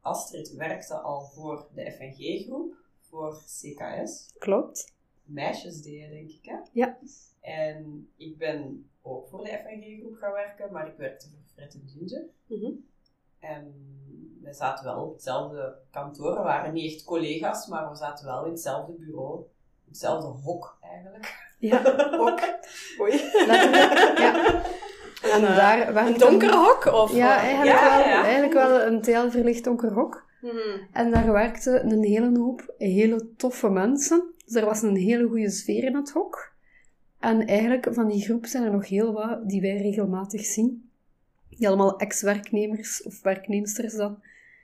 Astrid werkte al voor de FNG-groep, voor CKS.
Klopt.
meisjes deden, denk ik. Hè?
Ja.
En ik ben ook voor de FNG-groep gaan werken, maar ik werkte voor Fred en Ginger.
Mhm.
En we zaten wel op hetzelfde kantoor. We waren niet echt collega's, maar we zaten wel in hetzelfde bureau. in Hetzelfde hok, eigenlijk.
Ja,
Ook. Oei.
letterlijk. Ja. En
eh,
daar
Een donker hok? Of,
Ja, eigenlijk,
Ja,
wel,
ja.
eigenlijk wel een teelverlicht donker hok.
Mhm.
En daar werkten een hele hoop hele toffe mensen. Dus er was een hele goede sfeer in het hok. En eigenlijk van die groep zijn er nog heel wat die wij regelmatig zien. Die allemaal ex-werknemers of werknemsters dan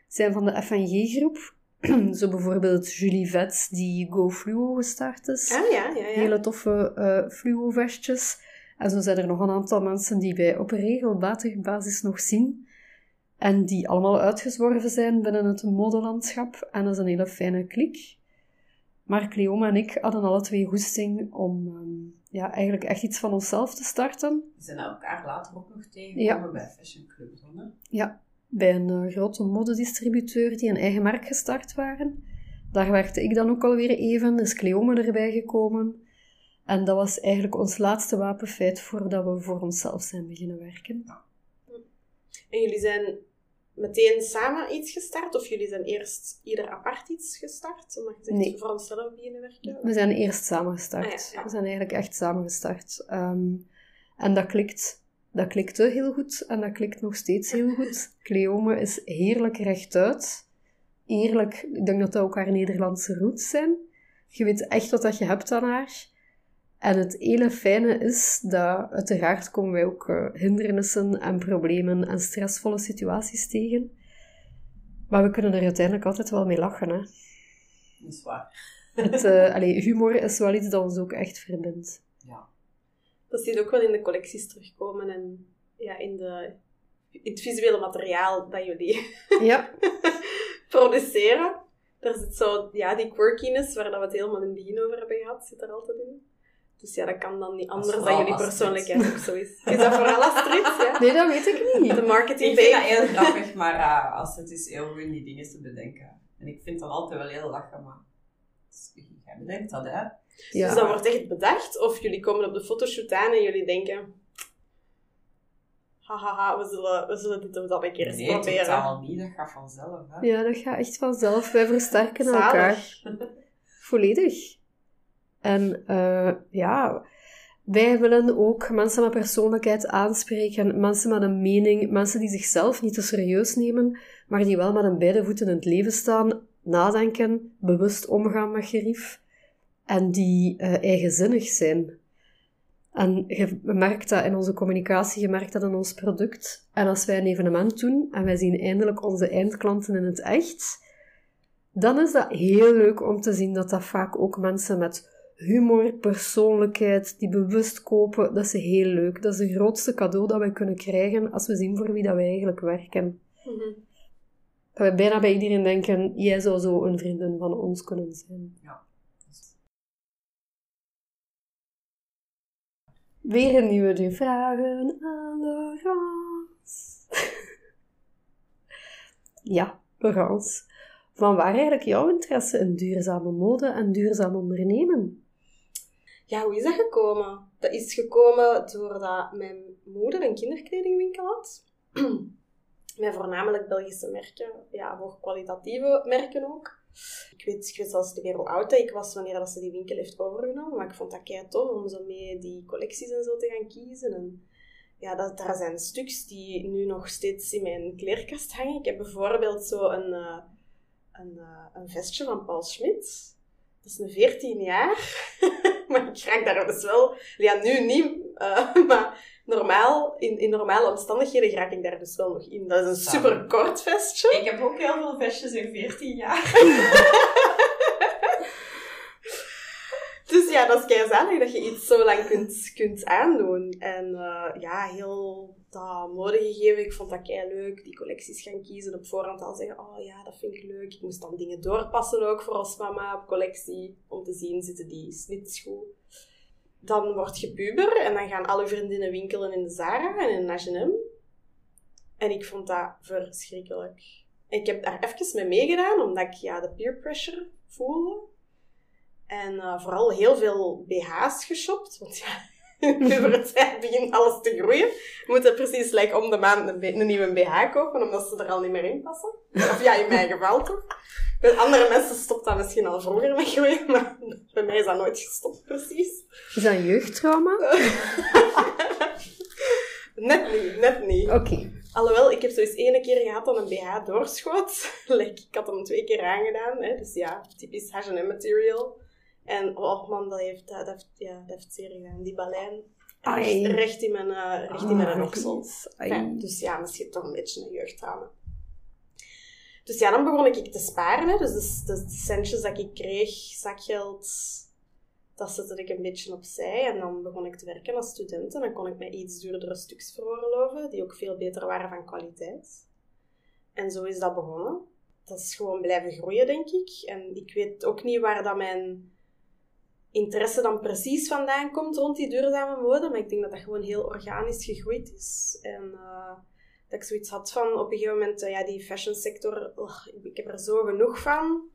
zijn van de FNG-groep. Zo bijvoorbeeld Julie Vets, die Go Fluo gestart is.
Ah ja, ja, ja.
Hele toffe uh, fluo-vestjes. En zo zijn er nog een aantal mensen die wij op een regelmatige basis nog zien. En die allemaal uitgezworven zijn binnen het modelandschap. En dat is een hele fijne klik. Maar Cleoma en ik hadden alle twee goesting om um, ja, eigenlijk echt iets van onszelf te starten.
We zijn elkaar later ook nog tegengekomen ja. bij Fashion Club, hè?
Ja, bij een uh, grote modedistributeur die een eigen merk gestart waren. Daar werkte ik dan ook alweer even, is Cleoma erbij gekomen. En dat was eigenlijk ons laatste wapenfeit voordat we voor onszelf zijn beginnen werken. Ja.
En jullie zijn meteen samen iets gestart? Of jullie zijn eerst ieder apart iets gestart? Omdat je zegt, nee. voor onszelf beginnen werken?
We zijn eerst samen gestart. Ah, we zijn eigenlijk echt samen gestart. Ehm, en dat klikt. Dat klikte heel goed en dat klikt nog steeds heel goed. Cleome is heerlijk rechtuit. Eerlijk, ik denk dat dat ook haar Nederlandse roots zijn. Je weet echt wat dat je hebt aan haar. En het hele fijne is dat uiteraard komen wij ook uh, hindernissen en problemen en stressvolle situaties tegen. Maar we kunnen er uiteindelijk altijd wel mee lachen. Hè?
Dat is waar.
Het, uh, allee, humor is wel iets dat ons ook echt verbindt.
Ja.
Dat zie je ook wel in de collecties terugkomen en ja, in, de, in het visuele materiaal dat jullie
ja.
produceren. Daar zit zo, ja, die quirkiness waar dat we het helemaal in het begin over hebben gehad, zit er altijd in. Dus ja, dat kan dan niet anders dan jullie persoonlijkheid ook zo is. Is dat vooral Astrid? Ja?
Nee, dat weet ik niet.
De marketing
Ik vind dat heel grappig, maar uh, als het is heel goed die dingen te bedenken. En ik vind dat altijd wel heel lachen, maar jij bedenkt dat, hè?
Ja. Dus dat wordt echt bedacht? Of jullie komen op de fotoshoot aan en jullie denken... Hahaha, we zullen, we zullen dit of dat een keer eens
nee,
proberen.
Nee, totaal niet. Dat gaat vanzelf, hè?
Ja, dat gaat echt vanzelf. Wij versterken elkaar. Volledig. En uh, ja, wij willen ook mensen met persoonlijkheid aanspreken, mensen met een mening, mensen die zichzelf niet te serieus nemen, maar die wel met een beide voeten in het leven staan, nadenken, bewust omgaan met gerief en die uh, eigenzinnig zijn. En je merkt dat in onze communicatie, je merkt dat in ons product. En als wij een evenement doen en wij zien eindelijk onze eindklanten in het echt, dan is dat heel leuk om te zien dat dat vaak ook mensen met humor, persoonlijkheid, die bewust kopen, dat is heel leuk. Dat is het grootste cadeau dat wij kunnen krijgen als we zien voor wie dat wij eigenlijk werken. Mm -hmm. Dat we bijna bij iedereen denken, jij zou zo een vriendin van ons kunnen zijn.
Ja.
Weer een nieuwe drie vragen aan Laurence. ja, Laurence. Van waar eigenlijk jouw interesse in duurzame mode en duurzaam ondernemen?
Ja, hoe is dat gekomen? Dat is gekomen doordat mijn moeder een kinderkledingwinkel had. Met voornamelijk Belgische merken. Ja, hoogkwalitatieve merken ook. Ik weet, ik weet zelfs niet meer hoe oud ik was wanneer dat ze die winkel heeft overgenomen. Maar ik vond dat kei tof om zo mee die collecties en zo te gaan kiezen. En ja, dat, daar zijn stuks die nu nog steeds in mijn kleerkast hangen. Ik heb bijvoorbeeld zo een, uh, een, uh, een vestje van Paul Schmidt. Dat is een 14 jaar. maar ik raak daar dus wel... Ja, nu niet, uh, maar normaal, in, in normale omstandigheden raak ik daar dus wel nog in. Dat is een super kort vestje.
Ik heb ook heel veel vestjes in 14 jaar.
dus ja, dat is keizalig dat je iets zo lang kunt, kunt aandoen. En uh, ja, heel dat modegegeven, ik vond dat kei leuk. Die collecties gaan kiezen, op voorhand al zeggen, oh ja, dat vind ik leuk. Ik moest dan dingen doorpassen ook voor ons mama op collectie, om te zien, zitten die snits goed. Dan word je puber en dan gaan alle vriendinnen winkelen in de Zara en in de H&M. En ik vond dat verschrikkelijk. Ik heb daar even mee meegedaan, omdat ik ja, de peer pressure voelde. En uh, vooral heel veel BH's geshopt. Want ja, over het tijd begint alles te groeien. We moeten precies like, om de maand een, een, nieuwe BH kopen, omdat ze er al niet meer in passen. Of ja, in mijn geval toch. Bij andere mensen stopt dat misschien al vroeger met groeien, maar bij mij is dat nooit gestopt, precies.
Is dat een jeugdtrauma?
net niet, net niet.
Oké.
Alhoewel, ik heb zo eens één keer gehad dat een BH doorschoot. like, ik had hem twee keer aangedaan, hè, dus ja, typisch H&M material. En oh man, dat heeft, dat, heeft, ja, dat heeft zeer gedaan. Die balijn recht, recht in mijn, uh, recht in mijn oksel. dus ja, misschien toch een beetje een jeugdtrauma. Dus ja, dan begon ik te sparen. Hè. Dus de, de centjes dat ik kreeg, zakgeld, dat zette ik een beetje opzij. En dan begon ik te werken als student. En dan kon ik mij iets duurdere stuks veroorloven, die ook veel beter waren van kwaliteit. En zo is dat begonnen. Dat is gewoon blijven groeien, denk ik. En ik weet ook niet waar dat mijn interesse dan precies vandaan komt rond die duurzame mode. Maar ik denk dat dat gewoon heel organisch gegroeid is. En uh, dat ik zoiets had van op een gegeven moment, uh, ja, die fashion sector, ik heb er zo genoeg van.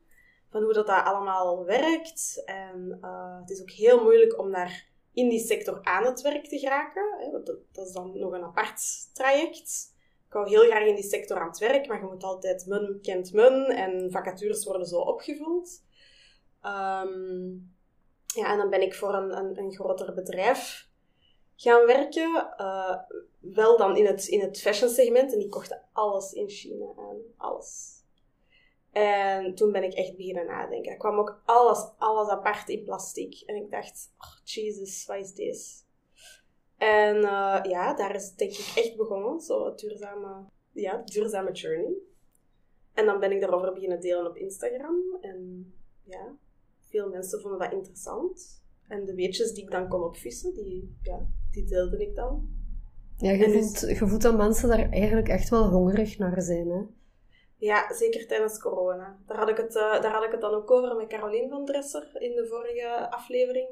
Van hoe dat, dat allemaal werkt. En uh, het is ook heel moeilijk om daar in die sector aan het werk te geraken. Hè, dat, dat, is dan nog een apart traject. Ik wou heel graag in die sector aan het werk, maar je moet altijd mun kent mun en vacatures worden zo opgevuld. Um, ja, en dan ben ik voor een, een, een groter bedrijf gaan werken. Uh, wel dan in het, in het fashion segment. En die kochten alles in China aan. Alles. En toen ben ik echt beginnen nadenken. Er kwam ook alles, alles apart in plastic. En ik dacht, oh Jesus, wat is dit? En uh, ja, daar is denk ik echt begonnen. Zo duurzame, ja, duurzame journey. En dan ben ik daarover beginnen delen op Instagram. En ja, veel mensen vonden dat interessant. En de weetjes die ik dan kon opvissen, die, ja, die deelde ik dan.
Ja, je, voelt, dus, je voelt dat mensen daar eigenlijk echt wel hongerig naar zijn, hè?
Ja, zeker tijdens corona. Daar had ik het, uh, daar had ik het dan ook over met Caroline van Dresser in de vorige aflevering.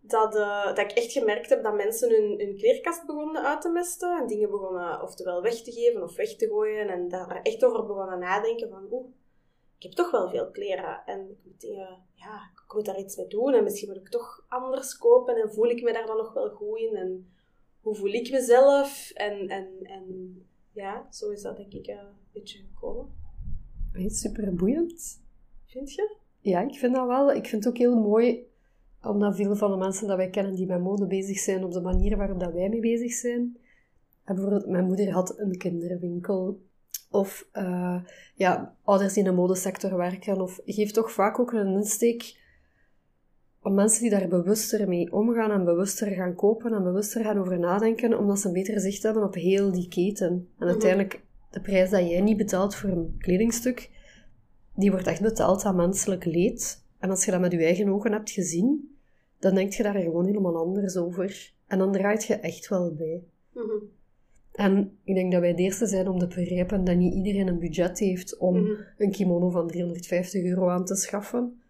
Dat, uh, dat ik echt gemerkt heb dat mensen hun, hun kleerkast begonnen uit te mesten. En dingen begonnen oftewel weg te geven of weg te gooien. En daar echt over begonnen nadenken van... Oeh, ik heb toch wel veel kleren en ik moet dingen, ja, ik moet daar iets mee doen en misschien moet ik toch anders kopen en voel ik me daar dan nog wel goed in en hoe voel ik mezelf en, en, en ja, zo is dat denk ik uh, een beetje gekomen.
Super boeiend.
Vind je?
Ja, ik vind dat wel. Ik vind het ook heel mooi omdat veel van de mensen dat wij kennen die met mode bezig zijn op de manier waarop dat wij mee bezig zijn. bijvoorbeeld, mijn moeder had een kinderwinkel of uh, ja, ouders die in de modesector werken. Of geeft toch vaak ook een insteek om mensen die daar bewuster mee omgaan en bewuster gaan kopen en bewuster gaan over nadenken, omdat ze een beter zicht hebben op heel die keten. En mhm. uiteindelijk, de prijs dat jij niet betaalt voor een kledingstuk, die wordt echt betaald aan menselijk leed. En als je dat met je eigen ogen hebt gezien, dan denk je daar gewoon helemaal anders over. En dan draait je echt wel bij. Mm en ik denk dat wij de eerste zijn om te begrijpen dat niet iedereen een budget heeft om mhm. een kimono van 350 euro aan te schaffen.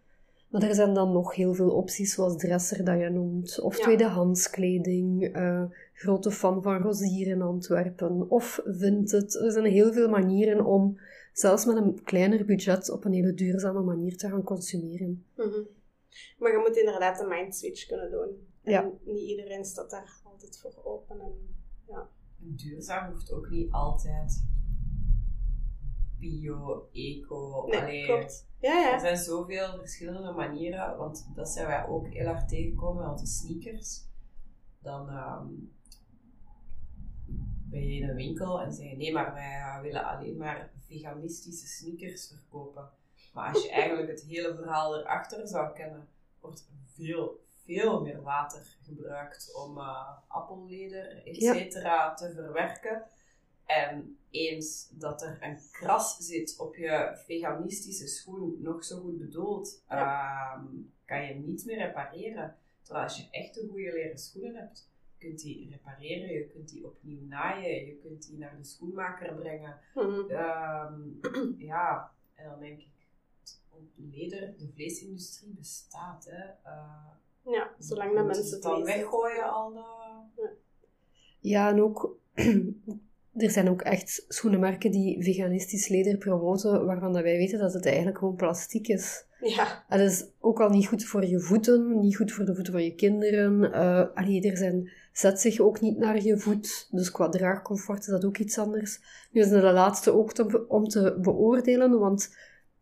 Maar er zijn dan nog heel veel opties, zoals dresser dat je noemt, of ja. tweedehands kleding, uh, grote fan van Rosier in Antwerpen, of vintage. Er zijn heel veel manieren om, zelfs met een kleiner budget, op een hele duurzame manier te gaan consumeren.
Mhm. Maar je moet inderdaad een mindswitch kunnen doen. En ja. niet iedereen staat daar altijd voor open. En, ja
duurzaam hoeft ook niet altijd bio, eco.
Nee, klopt. Ja, ja.
Er zijn zoveel verschillende manieren, want dat zijn wij ook heel erg tegengekomen, want de sneakers. Dan um, ben je in een winkel en zeg je nee, maar wij willen alleen maar veganistische sneakers verkopen. Maar als je eigenlijk het hele verhaal erachter zou kennen, wordt veel, veel meer water gebruikt om uh, appelleder, et te verwerken. En eens dat er een kras zit op je veganistische schoen, nog zo goed bedoeld, ehm, kan je hem niet meer repareren. Terwijl als je echt een goede leren schoenen hebt, je kunt die repareren, je kunt die opnieuw naaien, je kunt die naar de schoenmaker brengen. Mhm. Ehm, ja, en dan denk ik, leder, de vleesindustrie bestaat. Hè. Uh,
ja, zolang dat mensen
het dan weggooien al.
Ja. ja, en ook er zijn ook echt schoenenmerken die veganistisch leder promoten, waarvan dat wij weten dat het eigenlijk gewoon plastiek is.
Ja.
Dat is ook al niet goed voor je voeten, niet goed voor de voeten van je kinderen. Uh, allee, er zijn, zet zich ook niet naar je voet, dus qua draagcomfort is dat ook iets anders. Nu is het de laatste ook te, om te beoordelen, want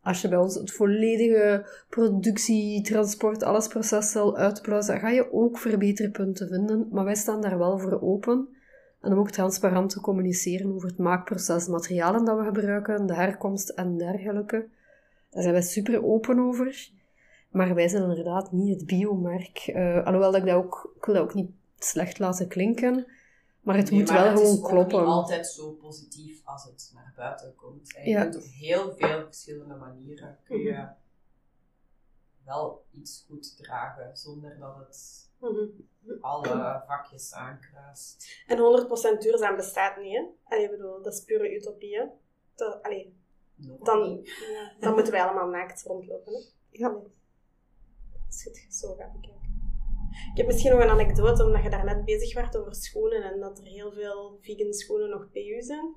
als je bij ons het volledige productie, transport, alles proces zal uitpluizen, ga je ook verbeterpunten vinden. Maar wij staan daar wel voor open. En om ook transparant te communiceren over het maakproces, materialen dat we gebruiken, de herkomst en dergelijke. Daar zijn wij super open over. Maar wij zijn inderdaad niet het biomerk. Uh, alhoewel dat ik dat ook, ik dat ook niet slecht laten klinken. Maar het
Nee,
moet
maar
wel
het
gewoon
is ook
kloppen.
niet altijd zo positief als het naar buiten komt. En je
Ja.
kunt op heel veel verschillende manieren kun je
Mhm.
wel iets goed dragen zonder dat het
Mhm.
alle vakjes aankruist.
En 100% duurzaam bestaat niet, hè? Allee, bedoel, dat is pure utopie, hè? Dat, allee,
Nog
dan,
niet.
dan moeten wij allemaal naakt rondlopen, hè?
Ja.
Als je het zo gaat bekijken. Ik heb misschien nog een anekdote, omdat je daarnet bezig werd over schoenen en dat er heel veel vegan schoenen nog PU zijn.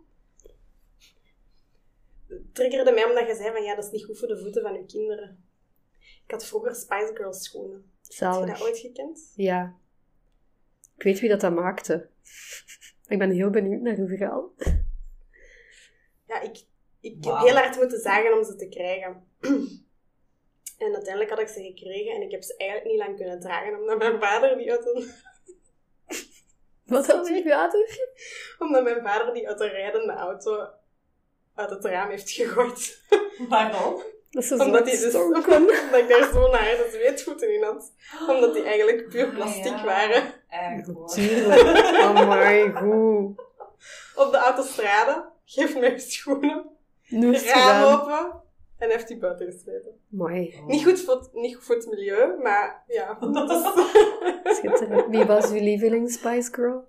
Het triggerde mij omdat je zei van ja, dat is niet goed voor de voeten van je kinderen. Ik had vroeger Spice Girls schoenen. Heb je dat
Zalig.
ooit gekend?
Ja. Ik weet wie dat, dat maakte. Ik ben heel benieuwd naar uw verhaal.
Ja, ik, ik heb heel hard moeten zagen om ze te krijgen. En uiteindelijk had ik ze gekregen en ik heb ze eigenlijk niet lang kunnen dragen, omdat mijn vader die uit een,
Wat had uw vader?
omdat mijn vader die uit een rijdende auto uit het raam heeft gegooid.
Waarom?
Dat is zo
Omdat, hij dus, omdat ik daar zo naar de zweetvoeten in had. Omdat die eigenlijk puur
Ah,
plastic
ja.
waren.
Echt.
Oh my goed.
Op de autostrade. Geef mij schoenen.
Nu is het
Raam
gedaan.
open. En heeft hij buiten gesmeten.
Mooi.
Oh.
Niet, goed voor, het- niet goed voor het milieu, maar ja. dat is-
Schitterend. Wie was uw lieveling Spice Girl?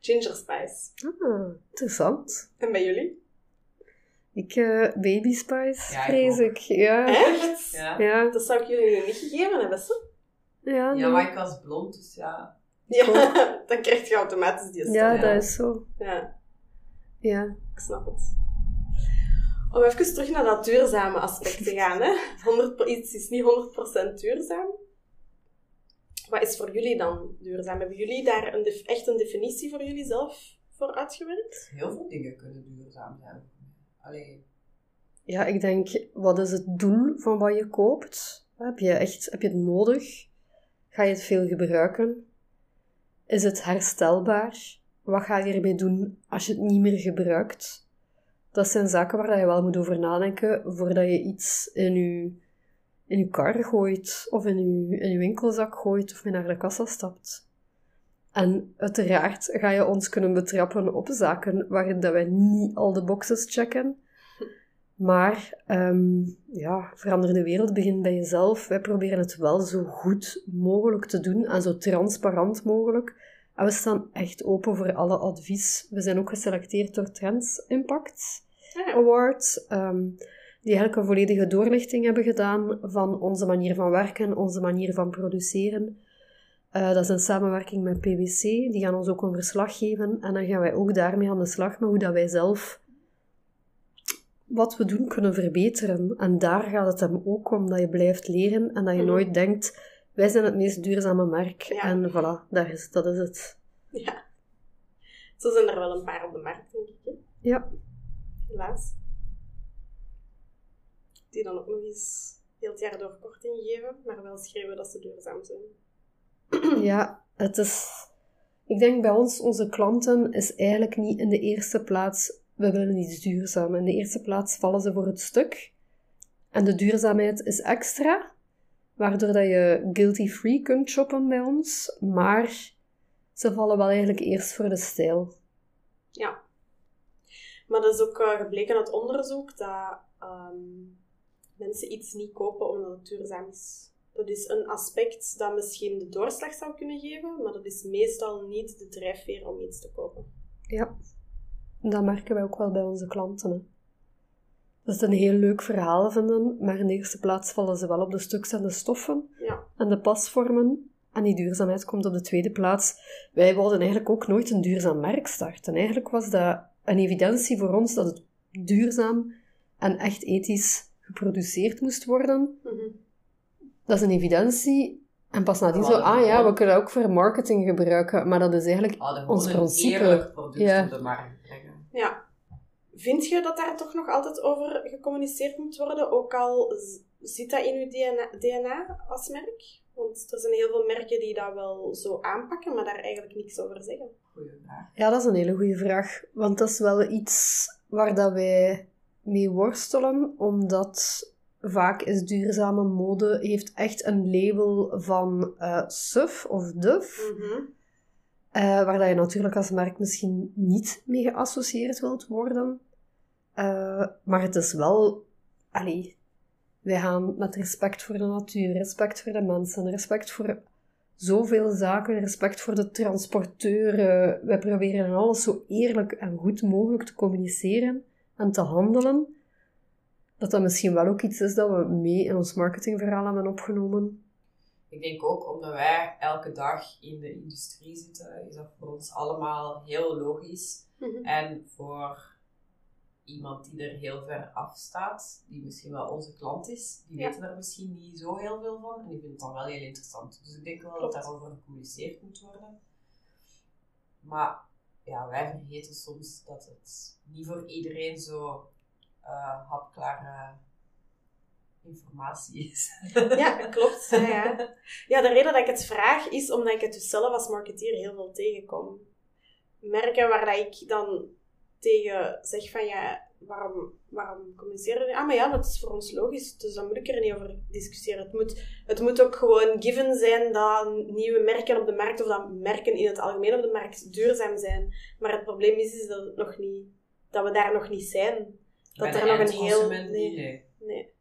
Ginger Spice.
Ah, interessant.
En bij jullie?
Ik, eh, Baby Spice,
Ja, ik
vrees
ook.
ik. Ja.
Echt?
Ja.
Ja.
Dat zou ik jullie nu niet gegeven hebben, ze.
Ja,
ja,
nee.
maar ik was blond, dus ja.
Ja, dan krijg je automatisch die stem.
Ja. dat is zo.
Ja,
Ja.
ik snap het. Om even terug naar dat duurzame aspect te gaan. Hè. 100, iets is niet 100% duurzaam. Wat is voor jullie dan duurzaam? Hebben jullie daar een def- echt een definitie voor jullie zelf voor uitgewerkt?
Heel veel dingen kunnen duurzaam zijn. Allee,
Ja, ik denk, wat is het doel van wat je koopt? Heb je, echt, heb je het nodig? Ga je het veel gebruiken? Is het herstelbaar? Wat ga je ermee doen als je het niet meer gebruikt? Dat zijn zaken waar je wel moet over nadenken voordat je iets in je, in je kar gooit, of in je, in je winkelzak gooit, of mee naar de kassa stapt. En uiteraard ga je ons kunnen betrappen op zaken waarin dat wij niet al de boxes checken. Maar ehm, ja, verander de wereld begint bij jezelf. Wij proberen het wel zo goed mogelijk te doen en zo transparant mogelijk. En we staan echt open voor alle advies. We zijn ook geselecteerd door Trends Impact
Ja.
Award, ehm, die eigenlijk een volledige doorlichting hebben gedaan van onze manier van werken, onze manier van produceren. Eh, dat is een samenwerking met PwC, die gaan ons ook een verslag geven en dan gaan wij ook daarmee aan de slag met hoe dat wij zelf wat we doen kunnen verbeteren. En daar gaat het hem ook om, dat je blijft leren en dat je
Mhm.
nooit denkt, wij zijn het meest duurzame merk.
Ja.
En voilà, daar is, dat is het.
Ja. Zo zijn er wel een paar op de markt, denk ik. hè.
Ja.
Helaas. Die dan ook nog eens heel het jaar door korting geven, maar wel schreeuwen dat ze duurzaam zijn.
Ja, het is... Ik denk bij ons, onze klanten, is eigenlijk niet in de eerste plaats, we willen iets duurzaam. In de eerste plaats vallen ze voor het stuk. En de duurzaamheid is extra, waardoor dat je guilty-free kunt shoppen bij ons. Maar ze vallen wel eigenlijk eerst voor de stijl.
Ja. Maar dat is ook eh, gebleken uit onderzoek dat ehm, mensen iets niet kopen omdat het duurzaam is. Dat is een aspect dat misschien de doorslag zou kunnen geven, maar dat is meestal niet de drijfveer om iets te kopen.
Ja, dat merken wij ook wel bij onze klanten. Hè. Dat is een heel leuk verhaal vinden, maar in de eerste plaats vallen ze wel op de stuks en de stoffen.
Ja.
en de pasvormen. En die duurzaamheid komt op de tweede plaats. Wij wilden eigenlijk ook nooit een duurzaam merk starten. Eigenlijk was dat een evidentie voor ons dat het duurzaam en echt ethisch geproduceerd moest worden.
Mhm.
Dat is een evidentie. En pas nadien zo, ah ja, we kunnen dat ook voor marketing gebruiken. Maar dat is eigenlijk Ons principe.
eerlijk product
Ja.
op de markt brengen.
Ja. Vind je dat daar toch nog altijd over gecommuniceerd moet worden, ook al zit dat in uw DNA, DNA als merk? Want er zijn heel veel merken die dat wel zo aanpakken, maar daar eigenlijk niks over zeggen.
Goeie vraag.
Ja, dat is een hele goede vraag. Want dat is wel iets waar dat wij mee worstelen, omdat vaak is duurzame mode heeft echt een label van eh suf of duf.
Mhm.
Uh, waar dat je natuurlijk als merk misschien niet mee geassocieerd wilt worden. Uh, maar het is wel... Allee, wij gaan met respect voor de natuur, respect voor de mensen, respect voor zoveel zaken, respect voor de transporteur. Uh, wij proberen alles zo eerlijk en goed mogelijk te communiceren en te handelen. Dat dat misschien wel ook iets is dat we mee in ons marketingverhaal hebben opgenomen.
Ik denk ook omdat wij elke dag in de industrie zitten, is dat voor ons allemaal heel logisch. Mhm. En voor iemand die er heel ver af staat, die misschien wel onze klant is, die weten daar misschien niet zo heel veel van en die vindt het dan wel heel interessant. Dus ik denk wel dat daarover gecommuniceerd moet worden. Maar ja, wij vergeten soms dat het niet voor iedereen zo uh, hapklare informatie is.
Ja, klopt. Ja, ja. ja, de reden dat ik het vraag is omdat ik het dus zelf als marketeer heel veel tegenkom. Merken waar dat ik dan tegen zeg van ja, waarom, waarom communiceren we? Ah, maar ja, dat is voor ons logisch, dus daar moet ik er niet over discussiëren. Het moet, het moet ook gewoon given zijn dat nieuwe merken op de markt, of dat merken in het algemeen op de markt duurzaam zijn. Maar het probleem is, is dat, het nog niet, dat we daar nog niet zijn. Dat er nog een heel... Nee, nee.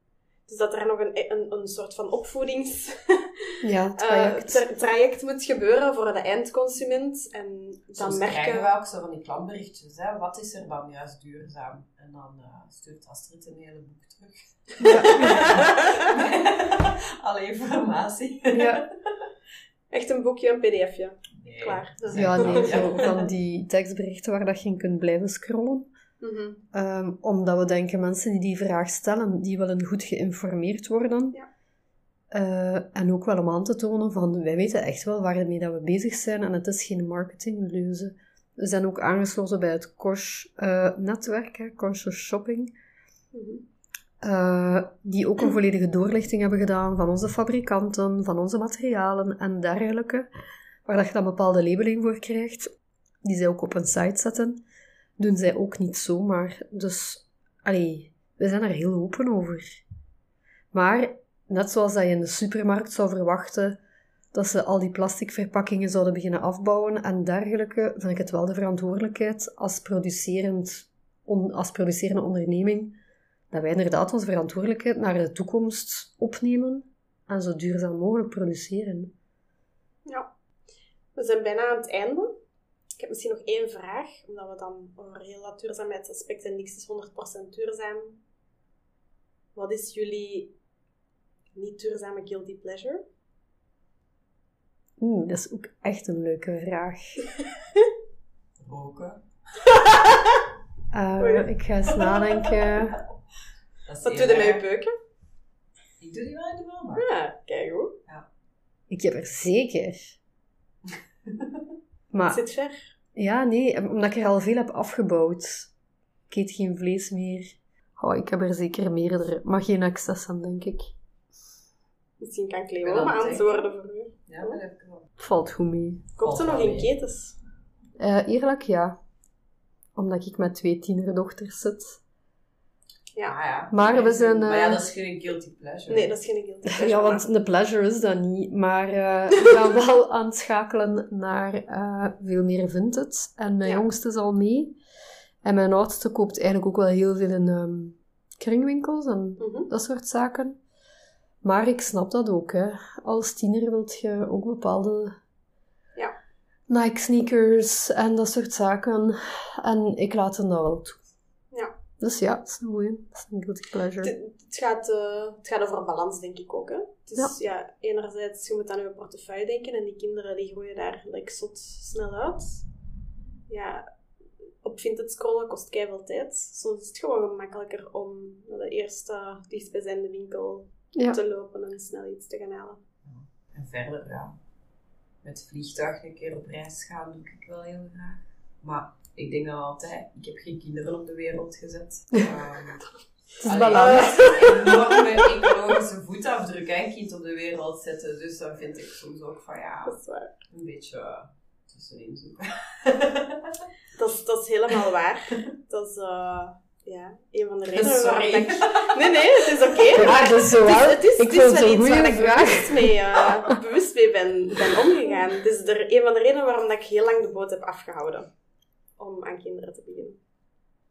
Dus dat er nog een, een, een soort van opvoedings...
Ja, eh, traject.
Uh, traject moet gebeuren voor de eindconsument. En dan
Soms
merken
krijgen we ook zo van die klantberichtjes. Hè? Wat is er dan juist duurzaam? En dan uh, stuurt Astrid een hele boek terug. Ja. Alle informatie. Ja.
Echt een boekje, een pdfje. Nee. Klaar.
Ja, nee, zo van die tekstberichten waar dat je in kunt blijven scrollen. Mm -hmm. omdat we denken, mensen die die vraag stellen, die willen goed geïnformeerd worden. Ja. Uh, en ook wel om aan te tonen van, wij weten echt wel waarmee dat we bezig zijn en het is geen marketingleuze. We zijn ook aangesloten bij het Kosh-netwerk, uh, Conscious Shopping. Mm -hmm. uh, die ook een volledige doorlichting hebben gedaan van onze fabrikanten, van onze materialen en dergelijke. Waar dat je dan bepaalde labeling voor krijgt. Die zij ook op een site zetten doen zij ook niet zomaar. Dus, allee, we zijn er heel open over. Maar, net zoals dat je in de supermarkt zou verwachten dat ze al die plastic verpakkingen zouden beginnen afbouwen en dergelijke, vind ik het wel de verantwoordelijkheid als, producerend, als producerende onderneming dat wij inderdaad onze verantwoordelijkheid naar de toekomst opnemen en zo duurzaam mogelijk produceren.
Ja, we zijn bijna aan het einde. Ik heb misschien nog één vraag, omdat we dan over heel wat duurzaamheidsaspecten, niks is 100% duurzaam. Wat is jullie niet duurzame guilty pleasure?
Oeh, dat is ook echt een leuke vraag.
Roken.
Uh, ik ga eens nadenken.
Wat doe je met je peuken?
Ik doe die wel in de wilma.
Ja, kijk hoe. Ja.
Ik heb er zeker.
Maar, zit ver.
Ja, nee, omdat ik er al veel heb afgebouwd. Ik eet geen vlees meer. Oh, ik heb er zeker meerdere, maar geen excessen, denk ik.
Misschien kan Cleo wel antwoorden voor u.
Ja, maar heb ik wel.
Het valt goed mee.
Komt er nog in ketens?
Uh, eerlijk, ja. Omdat ik met twee tienerdochters zit.
Ja.
Ah, ja.
Maar we zijn... Uh...
Maar ja, dat is geen guilty pleasure.
Nee, dat is geen guilty pleasure.
ja, want de pleasure is dat niet. Maar uh, we gaan wel aan het schakelen naar uh, veel meer vintage. En mijn ja. jongste is al mee. En mijn oudste koopt eigenlijk ook wel heel veel in um, kringwinkels en mm -hmm. dat soort zaken. Maar ik snap dat ook. Hè. Als tiener wilt je ook bepaalde
ja.
Nike sneakers en dat soort zaken. En ik laat hem dat wel toe. Dus ja, dat is een goeie. Dat is een guilty pleasure.
Het, het gaat, uh, het gaat over balans, denk ik ook. Hè? Het is, ja. ja. enerzijds, je moet aan je portefeuille denken en die kinderen die groeien daar like, zot snel uit. Ja, op vintage scrollen kost veel tijd. Soms is het gewoon gemakkelijker om naar de eerste dichtstbijzijnde winkel ja. te lopen en snel iets te gaan halen.
En verder, ja, met vliegtuig een keer op reis gaan doe ik wel heel graag. Maar ik denk dan altijd, ik heb geen kinderen op de wereld gezet. Um,
het is balans.
Een enorme ecologische voetafdruk, een kind op de wereld zetten. Dus dan vind ik soms ook van ja, een beetje uh, tussenin zoeken.
dat, is, dat is helemaal waar. Dat is, uh, Ja, een van de redenen
Sorry.
waarom ik... Nee, nee, het is oké.
Ja, dat is zo wel.
Het is,
ik
het is wel iets waar ik bewust mee, eh, bewust mee ben, ben omgegaan. Het is er een van de redenen waarom dat ik heel lang de boot heb afgehouden. Om aan kinderen te beginnen.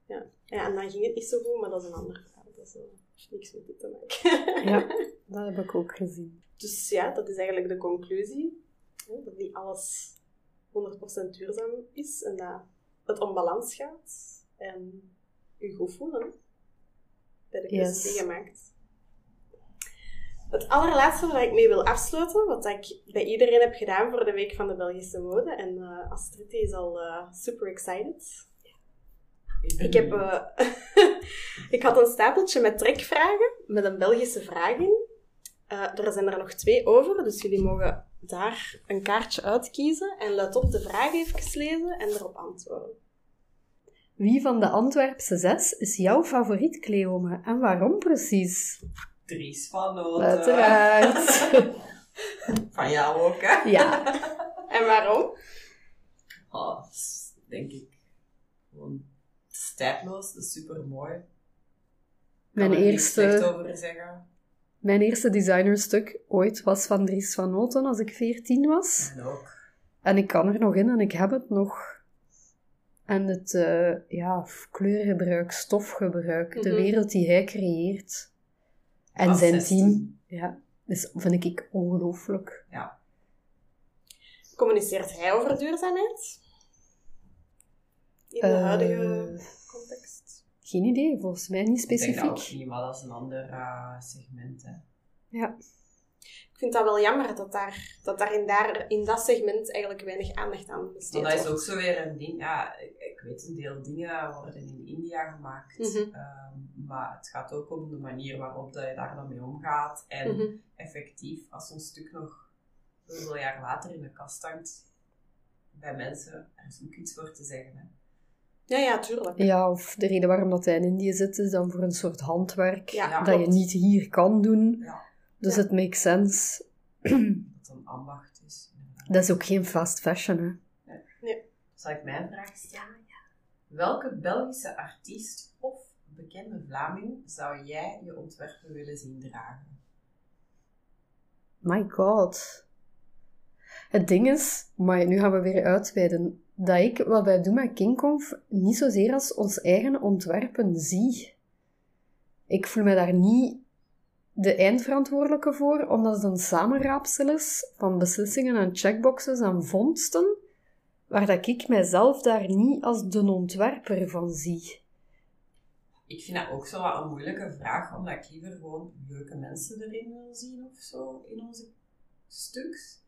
Ja. ja, en dan ging het niet zo goed, maar dat is een ander verhaal. Dat is, heeft niks met dit te maken.
Ja, dat heb ik ook gezien.
Dus ja, dat is eigenlijk de conclusie. Dat niet alles 100% duurzaam is en dat het om balans gaat. En je goed voelen bij de keuzes
Yes.
die je maakt. Het allerlaatste waar ik mee wil afsluiten, wat ik bij iedereen heb gedaan voor de Week van de Belgische Mode. En eh Astrid is al eh, super excited. Ik, heb, eh, ik had een stapeltje met trekvragen, met een Belgische vraag in. Eh, er zijn er nog twee over, dus jullie mogen daar een kaartje uitkiezen. En let op de vraag even lezen en erop antwoorden.
Wie van de Antwerpse zes is jouw favoriet, Cleome? En waarom precies?
Dries van Noten.
Uiteraard.
Van jou ook, hè?
ja.
En waarom?
Oh, denk ik gewoon stijploos, dat is super mooi.
Mijn eerste,
over zeggen.
mijn eerste designerstuk ooit was van Dries van Noten als ik 14 was.
En ook.
En ik kan er nog in en ik heb het nog. En het eh, ja, kleurgebruik, stofgebruik, de
Mhm.
wereld die hij creëert. En zijn
16.
team, ja, dus vind ik ongelooflijk.
Communiceert hij over duurzaamheid? In de
Eh,
huidige context?
Geen idee, volgens mij niet
Ik denk dat ook
specifiek.
niet, maar dat is een ander eh, segment, hè.
Ja.
Ik vind dat wel jammer dat daar, dat daar, in, daar in dat segment eigenlijk weinig aandacht aan besteed
Maar dat is
wordt.
ook zo weer een ding. Ja, ik, ik weet een deel dingen worden in India gemaakt.
Mhm.
Ehm, maar het gaat ook om de manier waarop dat je daar dan mee omgaat. En
Mhm.
effectief, als zo'n stuk nog zoveel jaar later in de kast hangt bij mensen, er is ook iets voor te zeggen. Hè.
Ja, ja, tuurlijk.
ja, of de reden waarom dat hij in Indië zit, is dan voor een soort handwerk
Ja,
Ja,
dat je niet hier kan doen.
Ja,
Dus
Ja.
het makes sense.
dat het een ambacht is.
Dat is ook geen fast fashion, hè.
Zal ik mijn vraag stellen? Welke Belgische artiest of bekende Vlaming zou jij je ontwerpen willen zien dragen?
My god. Het ding is, maar nu gaan we weer uitweiden, dat ik wat wij doen met KingConf niet zozeer als ons eigen ontwerpen zie. Ik voel me daar niet de eindverantwoordelijke voor, omdat het een samenraapsel is van beslissingen en checkboxes en vondsten, waar dat ik mijzelf daar niet als de ontwerper van zie.
Ik vind dat ook zo wat een moeilijke vraag, omdat ik liever gewoon leuke mensen erin wil zien of zo in onze stuks.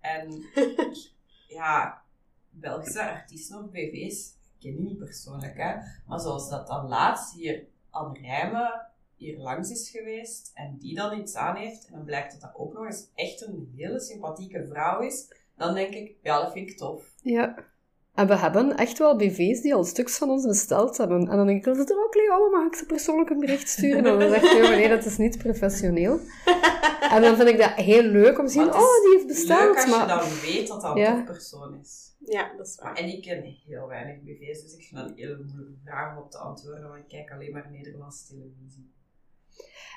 En ja, Belgische artiesten of BV's ik ken die niet persoonlijk, hè. Maar zoals dat dan laatst hier aan Rijmen hier langs is geweest en die dan iets aan heeft en dan blijkt dat dat ook nog eens echt een hele sympathieke vrouw is, dan denk ik, ja, dat vind ik tof.
Ja. En we hebben echt wel BV's die al stuks van ons besteld hebben. En dan denk ik altijd, oh Cleo, mag ik ze persoonlijk een bericht sturen? En dan zegt Cleo, nee, dat is niet professioneel. En dan vind ik dat heel leuk om te zien, oh, die heeft
Leuk
besteld.
als je
Maar
dan weet dat dat een
Ja.
tof persoon is.
Ja, dat is waar.
en ik ken heel weinig BV's, dus ik vind dat een hele moeilijke vraag om op te antwoorden, want ik kijk alleen maar Nederlandse televisie.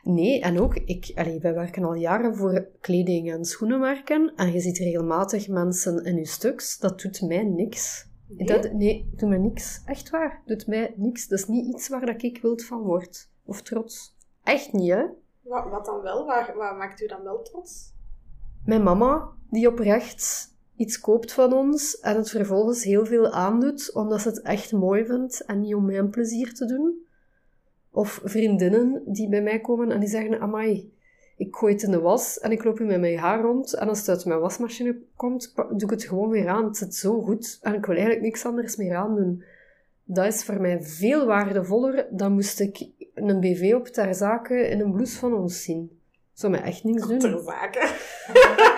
Nee, en ook, ik, allee, wij werken al jaren voor kleding- en schoenenmerken. En je ziet regelmatig mensen in je stuks. Dat doet mij niks.
Nee?
Dat, nee, doet mij niks. Echt waar, doet mij niks. Dat is niet iets waar dat ik wild van word. Of trots. Echt niet, hè?
Wat, wat dan wel? Waar, wat maakt u dan wel trots?
Mijn mama, die oprecht iets koopt van ons en het vervolgens heel veel aandoet, omdat ze het echt mooi vindt en niet om mijn plezier te doen. Of vriendinnen die bij mij komen en die zeggen, amai, ik gooi het in de was en ik loop hier met mijn haar rond en als het uit mijn wasmachine komt, doe ik het gewoon weer aan. Het zit zo goed en ik wil eigenlijk niks anders meer aandoen. Dat is voor mij veel waardevoller dan moest ik een BV op ter zake in een blouse van ons zien. Zou mij echt niks doen.
Ter zake.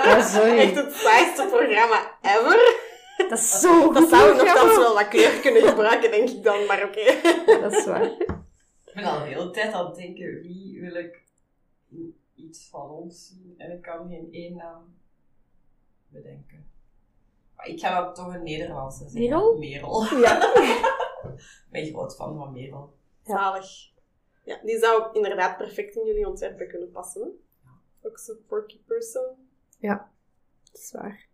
Ja, sorry.
Echt het saaiste programma ever.
Dat is zo goed.
Dat zou ik
programma.
nogthans wel wat kleur kunnen gebruiken, denk ik dan, maar oké.
Dat is waar.
Ik ben al de hele tijd aan het denken, wie wil ik iets van ons zien? En ik kan geen één naam bedenken. Maar ik ga dan toch een Nederlandse zeggen.
Merel?
Merel.
Ja.
Ik ben groot fan van Merel.
Zalig. Ja, die zou inderdaad perfect in jullie ontwerpen kunnen passen. Ook zo'n porky person.
Ja, dat is waar.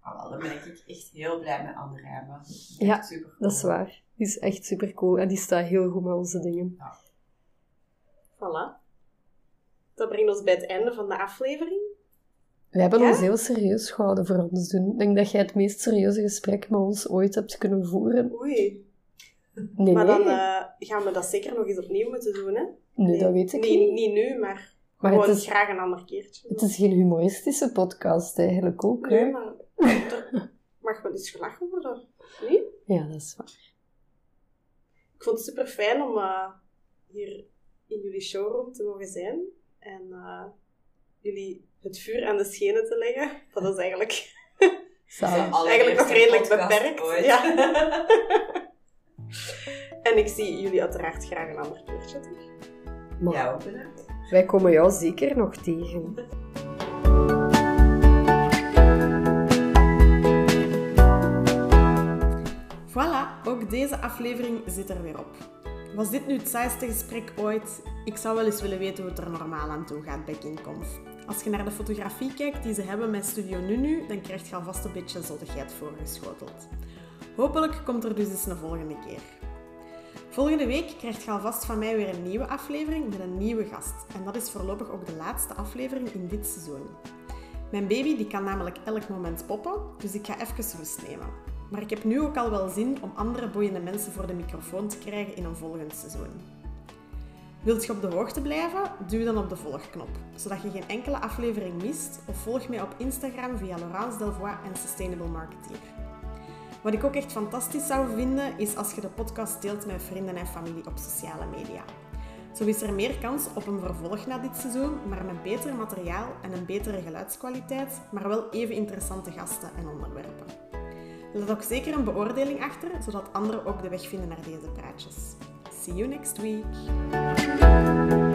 Ah, wel, dan ben ik echt heel blij met Anne Rijmen.
Ja,
super
Dat is waar. Die is echt super cool en die staat heel goed met onze dingen.
Voilà. Dat brengt ons bij het einde van de aflevering.
We hebben
Ja?
ons heel serieus gehouden voor ons doen. Ik denk dat jij het meest serieuze gesprek met ons ooit hebt kunnen voeren.
Oei.
Nee,
Maar
nee.
dan eh, gaan we dat zeker nog eens opnieuw moeten doen, hè?
nee, dat weet ik
nee,
niet.
Niet nu, maar,
Maar
gewoon
het is,
graag een ander keertje.
het is geen humoristische podcast eigenlijk ook,
Nee,
hè?
maar er mag wel eens gelachen worden. Nee?
Ja, dat is waar.
Ik vond het super fijn om eh, hier in jullie showroom te mogen zijn. En eh, jullie het vuur aan de schenen te leggen. Dat is eigenlijk, eigenlijk nog redelijk beperkt.
Ooit.
Ja. en ik zie jullie uiteraard graag een ander keertje terug.
Maar
Ja, ook bedankt.
wij komen jou zeker nog tegen.
Deze aflevering zit er weer op. Was dit nu het saaiste gesprek ooit? Ik zou wel eens willen weten hoe het er normaal aan toe gaat bij KingConf. Als je naar de fotografie kijkt die ze hebben met Studio Nunu, dan krijg je alvast een beetje zottigheid voorgeschoteld. Hopelijk komt er dus eens een volgende keer. Volgende week krijg je alvast van mij weer een nieuwe aflevering met een nieuwe gast. En dat is voorlopig ook de laatste aflevering in dit seizoen. Mijn baby die kan namelijk elk moment poppen, dus ik ga even rust nemen. Maar ik heb nu ook al wel zin om andere boeiende mensen voor de microfoon te krijgen in een volgend seizoen. Wilt je op de hoogte blijven? Duw dan op de volgknop, zodat je geen enkele aflevering mist of volg mij op Instagram via Laurence Delvoye en Sustainable Marketeer. Wat ik ook echt fantastisch zou vinden, is als je de podcast deelt met vrienden en familie op sociale media. Zo is er meer kans op een vervolg na dit seizoen, maar met beter materiaal en een betere geluidskwaliteit, maar wel even interessante gasten en onderwerpen. Laat ook zeker een beoordeling achter, zodat anderen ook de weg vinden naar deze praatjes. See you next week!